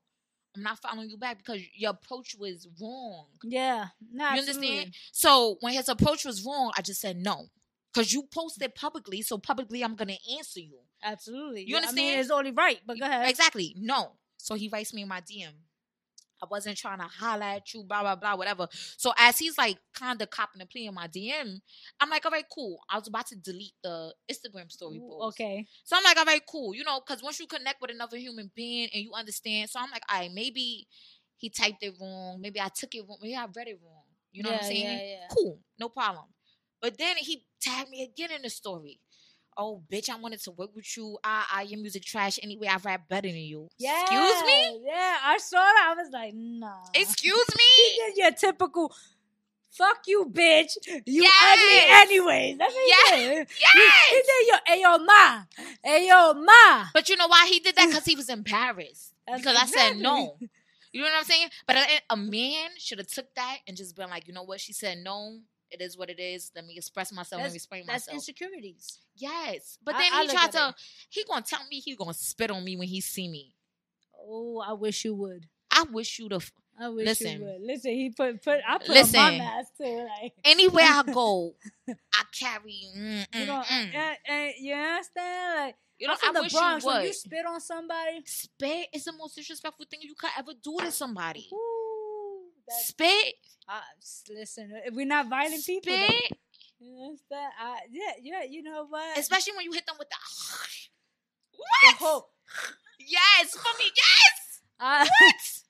I'm not following you back because your approach was wrong. Yeah. No, You understand? So when his approach was wrong, I just said no. Because you posted publicly, so publicly I'm gonna answer you. Absolutely. You I mean, understand? it's only right, but go ahead. Exactly. No. So he writes me in my DM. I wasn't trying to holler at you, blah, blah, blah, whatever. So as he's like kind of copping and play in my DM, I'm like, all right, cool. I was about to delete the Instagram story Ooh, post. Okay. So I'm like, all right, cool. You know, because once you connect with another human being and you understand, so I'm like, all right, maybe he typed it wrong. Maybe I took it wrong. Maybe I read it wrong. You know what I'm Yeah, saying? yeah, yeah. Cool. No problem. But then he tagged me again in the story. Oh, bitch, I wanted to work with you. I, I, your music trash anyway. I rap better than you. Yeah, Excuse me? Yeah, I saw that. I was like, nah. Excuse me? He did your typical. Fuck you, bitch. You Yes. ugly anyways. That's what Yes. he did. He, Yes. he did your ayo ma. Ayo ma. But you know why he did that? Because he was embarrassed. (laughs) That's because I said no. You know what I'm saying? But a, a man should have took that and just been like, you know what? She said no. It is what it is. Let me express myself. Let me explain That's myself. That's insecurities. yes. But I- then I he tried to. it. He gonna tell me he gonna spit on me when he see me. Oh, I wish you would. I wish you to. I wish Listen. you would. Listen, he put put I put Listen. on my mask too. Like Anywhere I go, (laughs) I carry. Mm, you mm, know, mm. and, and you understand? Like You know, I'm from I the wish Bronx. you When would. you spit on somebody, spit is the most disrespectful thing you could ever do to somebody. ooh, that, Spit, uh, listen, we're not violent people, spit, you understand? I, yeah, yeah, you know what? especially when you hit them with the. (sighs) the What? whole. Yes, for me, yes. I,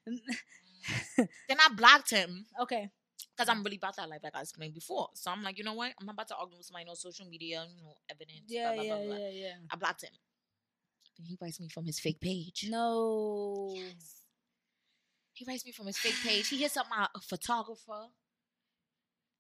(laughs) (laughs) Then I blocked him okay, because I'm really about that life, like I explained before. So I'm like, you know what? I'm about to argue with somebody on social media, you know, evidence. yeah, blah, blah, yeah, blah, yeah, yeah. I blocked him. He writes me from his fake page. No, He writes me from his fake page. He hits up my uh, photographer.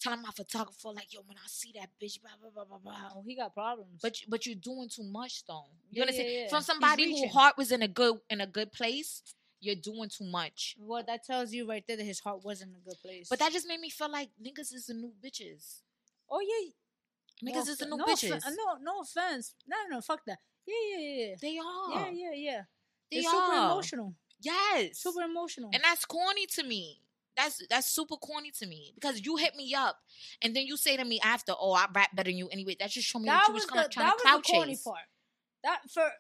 Telling my photographer, like, yo, when I see that bitch, blah, blah, blah, blah, blah. oh, he got problems. But you- but you're doing too much though. You Yeah, understand? yeah, yeah. From somebody who reaching. heart was in a good in a good place, you're doing too much. what that tells you right there that his heart wasn't in a good place. But that just made me feel like niggas is the new bitches. oh yeah, Niggas no, is the new no bitches. no, no offense. No, no, fuck that. Yeah, yeah, yeah. They are. Yeah, yeah, yeah. They They're are. super emotional. Yes. Super emotional. And that's corny to me. That's that's super corny to me because you hit me up and then you say to me after, "Oh, I rap better than you." Anyway, that just showed me that, that you was was the kind of trying that to was the corny chase. part. That for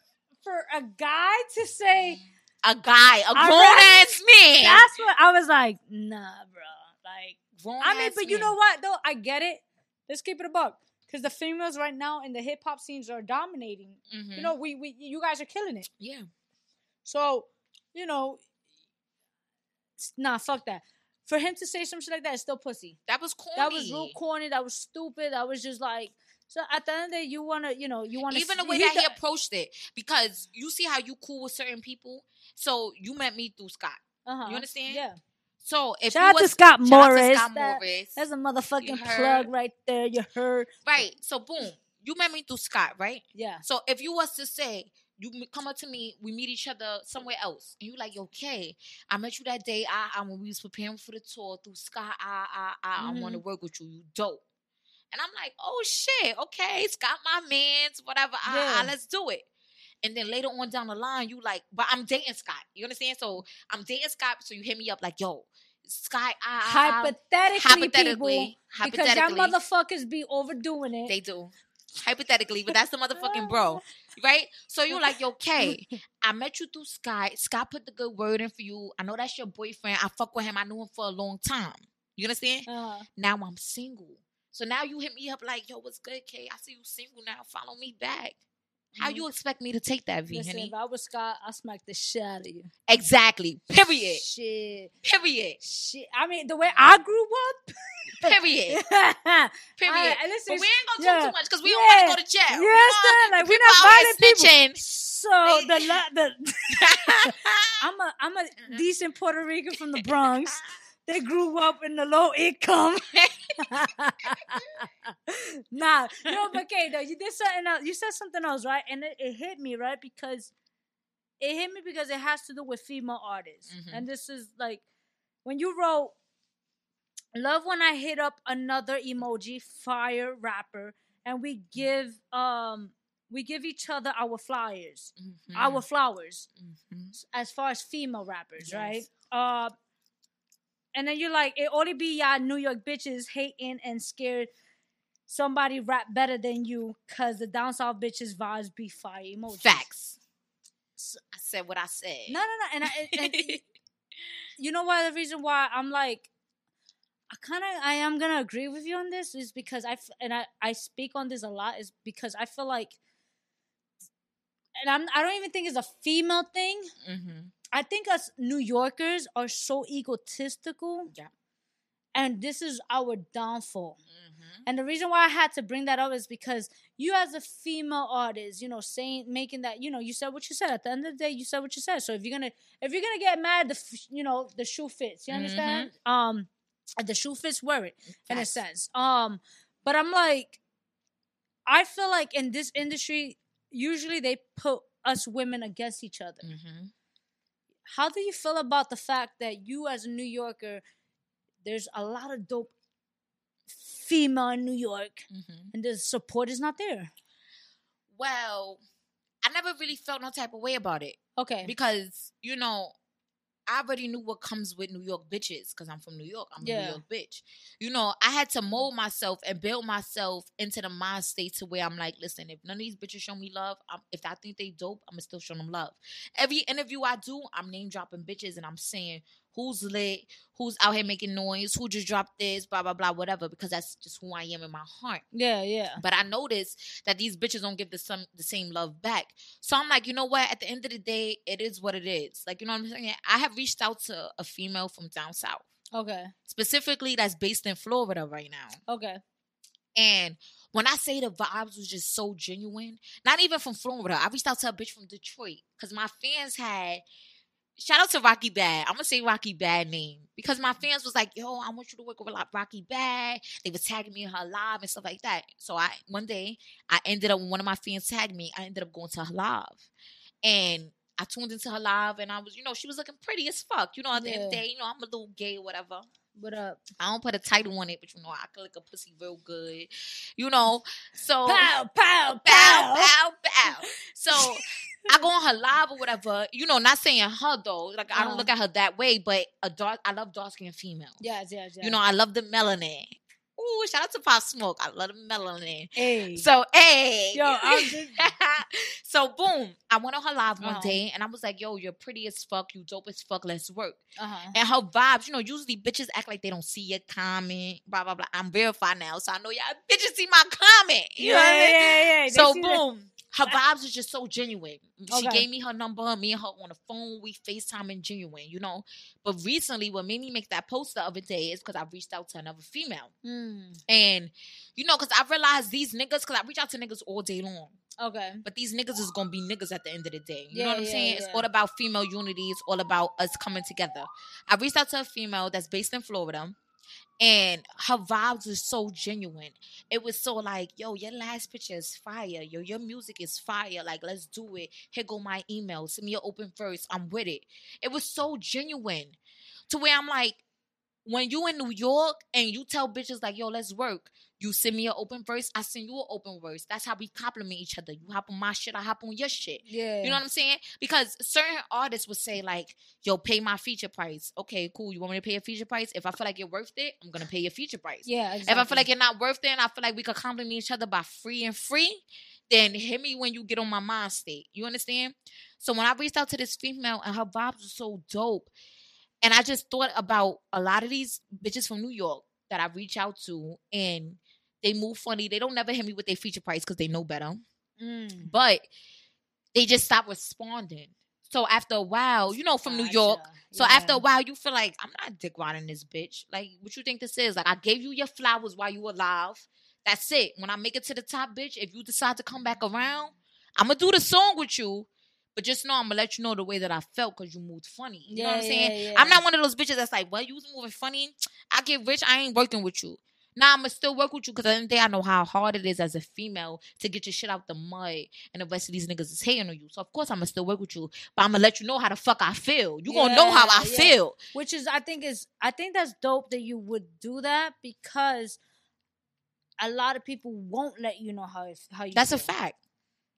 for a guy to say A guy, a grown ass man. that's what I was like, nah, bro. Like, Grown I mean, but you know what though? I get it. Let's keep it a buck. Because the females right now in the hip hop scenes are dominating. Mhm. You know, we we you guys are killing it. yeah. So, you know, nah, fuck that. For him to say some shit like that is still pussy. That was corny. That was real corny. That was stupid. That was just like. So at the end of the day, you wanna, you know, you wanna Even the way that he approached it, because you see how you cool with certain people. So you met me through Scott. uh-huh. you understand? Yeah. So if Shout out was, to Scott out to Morris. Scott That- Morris. That's a motherfucking plug right there. You heard? right. So boom, you met me through Scott, right? Yeah. So if you was to say you come up to me, we meet each other somewhere else, and you like, okay, I met you that day. I, I when we was preparing for the tour through Scott. I I I, I mm-hmm. want to work with you. You dope. And I'm like, oh shit, okay, Scott, my man's whatever. I, I, let's do it. And then later on down the line, you like, but I'm dating Scott. You understand? So I'm dating Scott. So you hit me up like, yo, I, I, Hypothetically, hypothetically, people, because y'all motherfuckers be overdoing it. they do. Hypothetically, but that's the motherfucking bro, (laughs) right? So you're like, (laughs) okay, I met you through Scott. Scott put the good word in for you. I know that's your boyfriend. I fuck with him. I knew him for a long time. You understand? Uh, Now I'm single. So now you hit me up like, yo, what's good, K? I see you single now. Follow me back. How Mhm. you expect me to take that, V, listen, honey? if I was Scott, I smack the shit out of you. Exactly. Period. Shit. Period. Shit. I mean, the way I grew up. Period. (laughs) Period. I- listen, but we ain't gonna talk yeah, too much because we yeah, don't want to go to jail. You We? Like we're not violent people. snitching. So the the (laughs) (laughs) I'm a I'm a decent Puerto Rican from the Bronx. They grew up in the low income. (laughs) nah, no, but okay, though you did something else. You said something else, right? And it, it hit me, right? Because it hit me because it has to do with female artists, Mhm. and this is like when you wrote "Love when I hit up another emoji fire rapper," and we give um we give each other our flyers, Mhm. our flowers Mhm. as far as female rappers, Yes. right? Uh, and then you're like, it only be y'all New York bitches hating and scared somebody rap better than you because the down south bitches vibes be fire emojis. Facts. I said what I said. No, no, no. And, I, and (laughs) you know why? The reason why I'm like, I kind of, I am gonna agree with you on this is because I and I I speak on this a lot is because I feel like, and I'm I don't even think it's a female thing. mm-hmm. I think us New Yorkers are so egotistical. Yeah. and this is our downfall. Mhm. And the reason why I had to bring that up is because you, as a female artist, you know, saying making that, you know, you said what you said. At the end of the day, you said what you said. So if you're gonna if you're gonna get mad, the f- you know the shoe fits. You understand? Um, the shoe fits wear it in a sense. Um, but I'm like, I feel like in this industry, usually they put us women against each other. Mhm. How do you feel about the fact that you, as a New Yorker, there's a lot of dope female in New York, Mhm. and the support is not there? Well, I never really felt no type of way about it Okay. because you know I already knew what comes with New York bitches because I'm from New York. I'm a New York bitch. You know, I had to mold myself and build myself into the mind state to where I'm like, listen, if none of these bitches show me love, I'm, if I think they dope, I'm gonna still show them love. Every interview I do, I'm name dropping bitches and I'm saying who's lit, who's out here making noise, who just dropped this, blah blah blah, whatever, because that's just who I am in my heart. Yeah, yeah. But I noticed that these bitches don't give the some the same love back. So I'm like, you know what? At the end of the day, it is what it is. Like, you know what I'm saying? I have reached out to a female from down south, Okay. specifically that's based in Florida right now. Okay. And when I say the vibes was just so genuine, not even from Florida, I reached out to a bitch from Detroit because my fans had. Shout out to Rocky Bad. I'm gonna say Rocky Bad name because my fans was like, "Yo, I want you to work with Rocky Bad." They was tagging me in her live and stuff like that. So I one day I ended up when one of my fans tagged me. I ended up going to her live, and I tuned into her live, and I was, you know, she was looking pretty as fuck. You know, at the end of the day, you know, I'm a little gay or whatever. What up? I don't put a title on it, but you know, I can lick a pussy real good. You know, so Pow, pow, (laughs) pow. bow, bow. (laughs) So I go on her live or whatever. You know, not saying her though. Like I don't Uh-huh. look at her that way, but a dark. I love dark skinned females. Yes, yes, yes. You know, I love the melanin. Ooh, shout out to Pop Smoke. I love the melanin. hey. So, hey. Yo, I'm just- (laughs) so, boom. I went on her live one Uh-huh. day and I was like, yo, you're pretty as fuck. You dope as fuck. Let's work. uh-huh. And her vibes, you know, usually bitches act like they don't see your comment, blah, blah, blah. I'm verified now, so I know y'all bitches see my comment. You know what I mean? yeah, yeah. They So see that. Her vibes is just so genuine. She Okay. gave me her number, me and her on the phone, we FaceTime and genuine, you know. But recently, what made me make that post the other day is because I reached out to another female. Mm, And, you know, because I realized these niggas, because I reach out to niggas all day long. okay. But these niggas is gonna be niggas at the end of the day. You know what I'm yeah, saying? It's all about female unity. It's all about us coming together. I reached out to a female that's based in Florida, and her vibes is so genuine. It was so like, yo, your last picture is fire. Yo, your music is fire. Like, let's do it. Here go my email. Send me your open first. I'm with it. It was so genuine to where I'm like, when you in New York and you tell bitches like, yo, let's work. You send me an open verse, I send you an open verse. That's how we compliment each other. You hop on my shit, I hop on your shit. Yeah. You know what I'm saying? Because certain artists would say like, "Yo, pay my feature price." Okay, cool. You want me to pay a feature price? If I feel like you're worth it, I'm gonna pay your feature price. Yeah, Exactly. If I feel like you're not worth it, and I feel like we could compliment each other by free and free, then hit me when you get on my mind state. You understand? So when I reached out to this female and her vibes were so dope, and I just thought about a lot of these bitches from New York that I reach out to, and they move funny. They don't never hit me with their feature price because they know better Mm. but they just stop responding. So after a while, you know, from New York. Gotcha. So Yeah. after a while, you feel like I'm not dick riding this bitch. Like, what you think this is? Like, I gave you your flowers while you were alive. That's it. When I make it to the top, bitch, if you decide to come back around, I'm gonna do the song with you. But just know I'm gonna let you know the way that I felt because you moved funny. You know what I'm saying? yeah, yeah. I'm not one of those bitches that's like, well, you was moving funny. I get rich, I ain't working with you. Nah, I'ma still work with you because at the end of the day, I know how hard it is as a female to get your shit out the mud and the rest of these niggas is hating on you. So of course I'ma still work with you. But I'ma let you know how the fuck I feel. You gonna know how I Yeah, yeah. feel. which is I think is I think that's dope that you would do that because a lot of people won't let you know how how you. That's a fact.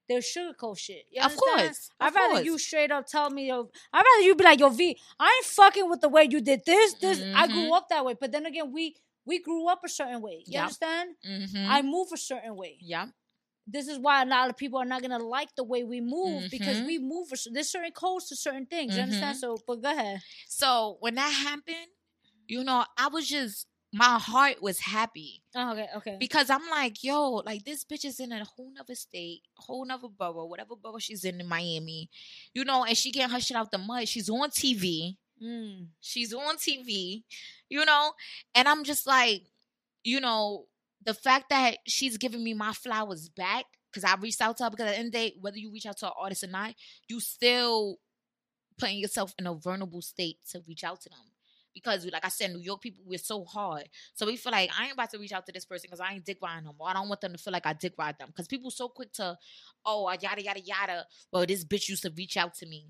They're sugarcoat shit. You Of course. I'd rather course. you straight up tell me, yo. I'd rather you be like, yo, V, I ain't fucking with the way you did this. This I grew Mhm. up that way, but then again, we we grew up a certain way. You Yep. understand? Mm-hmm. I move a certain way. yeah. This is why a lot of people are not gonna like the way we move because Mhm. we move. For, there's certain codes to certain things. You Mhm. understand? So, but go ahead. So when that happened, you know, I was just my heart was happy. Oh, okay, okay. Because I'm like, yo, like this bitch is in a whole nother state, whole nother borough, whatever borough she's in in Miami, you know, and she getting her shit out the mud. She's on TV. Mm. She's on TV, you know, and I'm just like, you know, the fact that she's giving me my flowers back because I reached out to her because at the end of the day, whether you reach out to an artist or not, you still putting yourself in a vulnerable state to reach out to them. Because, like I said, New York people, we're so hard. So we feel like I ain't about to reach out to this person because I ain't dick riding them. Or I don't want them to feel like I dick ride them. Because people so quick to, oh, yada, yada, yada. Well, this bitch used to reach out to me.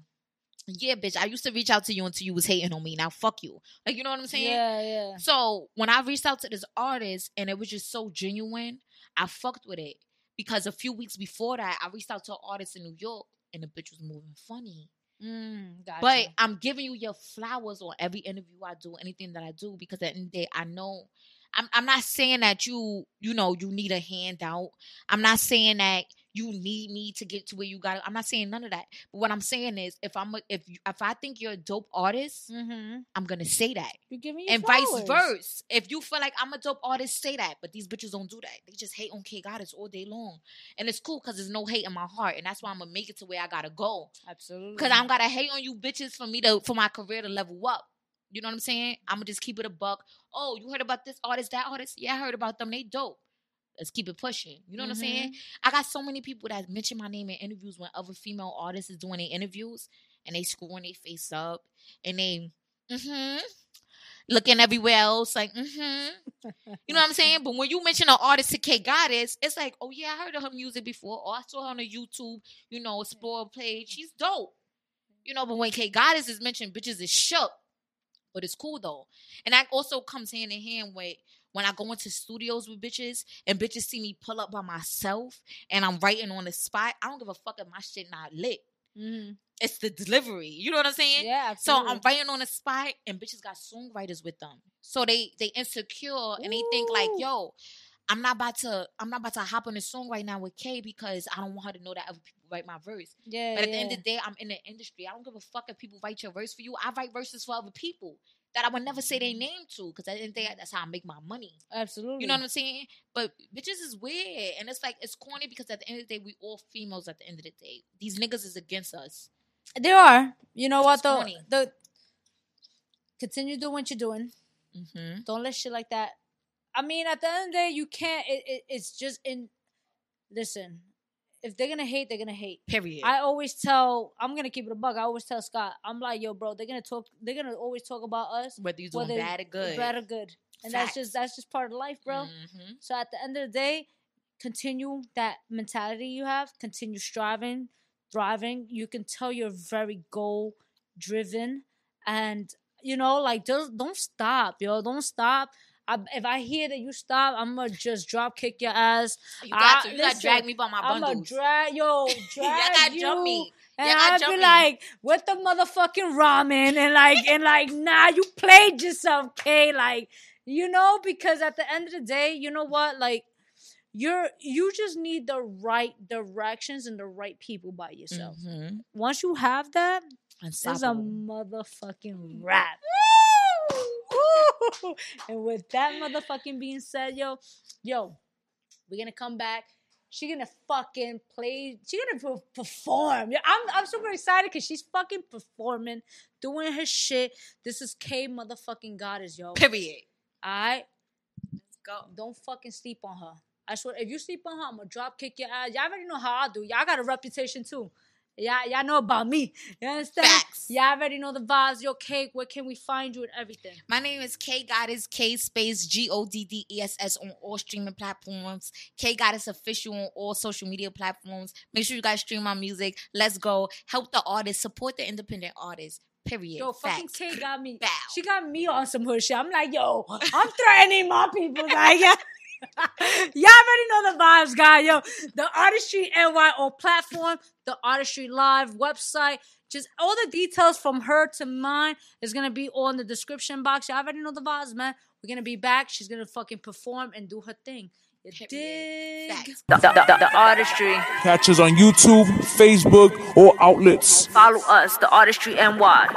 Yeah, bitch, I used to reach out to you until you was hating on me. Now, fuck you. Like, you know what I'm saying? Yeah, yeah. So when I reached out to this artist and it was just so genuine, I fucked with it. Because a few weeks before that, I reached out to an artist in New York and the bitch was moving funny. Mm, gotcha. But I'm giving you your flowers on every interview I do, anything that I do, because at the end of the day, I know I'm I'm not saying that you, you know, you need a handout. I'm not saying that you need me to get to where you got. I'm not saying none of that. But what I'm saying is, if I'm a, if you, if I think you're a dope artist, mm-hmm. I'm gonna say that, you give me and flowers. vice versa. If you feel like I'm a dope artist, say that. But these bitches don't do that. They just hate on K Goddess all day long, and it's cool because there's no hate in my heart, and that's why I'm gonna make it to where I gotta go. Absolutely. Cause I'm gotta hate on you bitches for me to for my career to level up. You know what I'm saying? I'm gonna just keep it a buck. Oh, you heard about this artist, that artist? Yeah, I heard about them. They dope. Let's keep it pushing. You know what I'm saying? I got so many people that mention my name in interviews when other female artists is doing their interviews and they screwing their face up and they mm-hmm looking everywhere else like mm-hmm. You know what I'm (laughs) saying? But when you mention an artist to K Goddess, it's like, oh yeah, I heard of her music before. Or I saw her on a YouTube, you know, explore page. She's dope. You know, but when K Goddess is mentioned, bitches is shook. But it's cool though. And that also comes hand in hand with when I go into studios with bitches and bitches see me pull up by myself and I'm writing on the spot. I don't give a fuck if my shit not lit. Mm-hmm. It's the delivery. You know what I'm saying? Yeah, So. I'm writing on the spot, and bitches got songwriters with them. So they they insecure and they think like, yo, I'm not about to I'm not about to hop on a song right now with Kay because I don't want her to know that other people write my verse. yeah, But at yeah. the end of the day, I'm in the industry. I don't give a fuck if people write your verse for you. I write verses for other people that I would never say their name to because I didn't think that's how I make my money. absolutely. You know what I'm saying? But bitches is weird, and it's like it's corny because at the end of the day, we all females. At the end of the day, these niggas is against us. There are. You know what It's though? corny. The continue doing what you're doing. Mm-hmm. Don't let shit like that. I mean, at the end of the day, you can't. It, it, it's just in. Listen, if they're gonna hate, they're gonna hate. Period. I always tell. I'm gonna keep it a bug. I always tell Scott. I'm like, yo, bro. They're gonna talk. They're gonna always talk about us. Whether you doing whether bad or good. Bad or good. And that's just that's just part of life, bro. Mhm. So at the end of the day, continue that mentality you have. Continue striving, thriving. You can tell you're very goal driven, and you know, like don't don't stop, yo. Don't stop. I, if I hear that you stop, I'm gonna just drop kick your ass. You got Ah, to. You got to drag me by my bundles. I'm gonna drag yo, (laughs) drag got to you. jump me. And Y'all I'll be like, with the motherfucking ramen and like and like, nah, you played yourself, K. Like, you know, because at the end of the day, you know what? Like, you're you just need the right directions and the right people by yourself. Mhm. Once you have that, it's a motherfucking wrap. And with that motherfucking being said, yo, yo, we're gonna come back. She gonna fucking play. She gonna perform. I'm I'm super excited because she's fucking performing, doing her shit. This is K motherfucking goddess, yo. Period. Alright, Let's go. don't fucking sleep on her. I swear, if you sleep on her, I'm gonna drop kick your ass. Y'all already know how I do. Y'all got a reputation too. Y'all, y'all know about me. You understand? Facts. Y'all already know the vibes. Yo, cake. Where can we find you and everything? My name is K Goddess K space G O D D E S S on all streaming platforms. K Goddess official on all social media platforms. Make sure you guys stream my music. Let's go. Help the artists. Support the independent artists. Period. Yo, fucking Facts. K got me. Bow. She got me on some hood shit. I'm like, yo, I'm threatening my people. Like, yeah. (laughs) Y'all already know the vibes, guy. Yo, the Artistry NY on platform, the Artistry Live website. Just all the details from her to mine is gonna be all in the description box. Y'all already know the vibes, man. We're gonna be back. She's gonna fucking perform and do her thing. You dig? The, the, the, the artistry. Catch us on YouTube, Facebook, or outlets. Follow us, the artistry NY.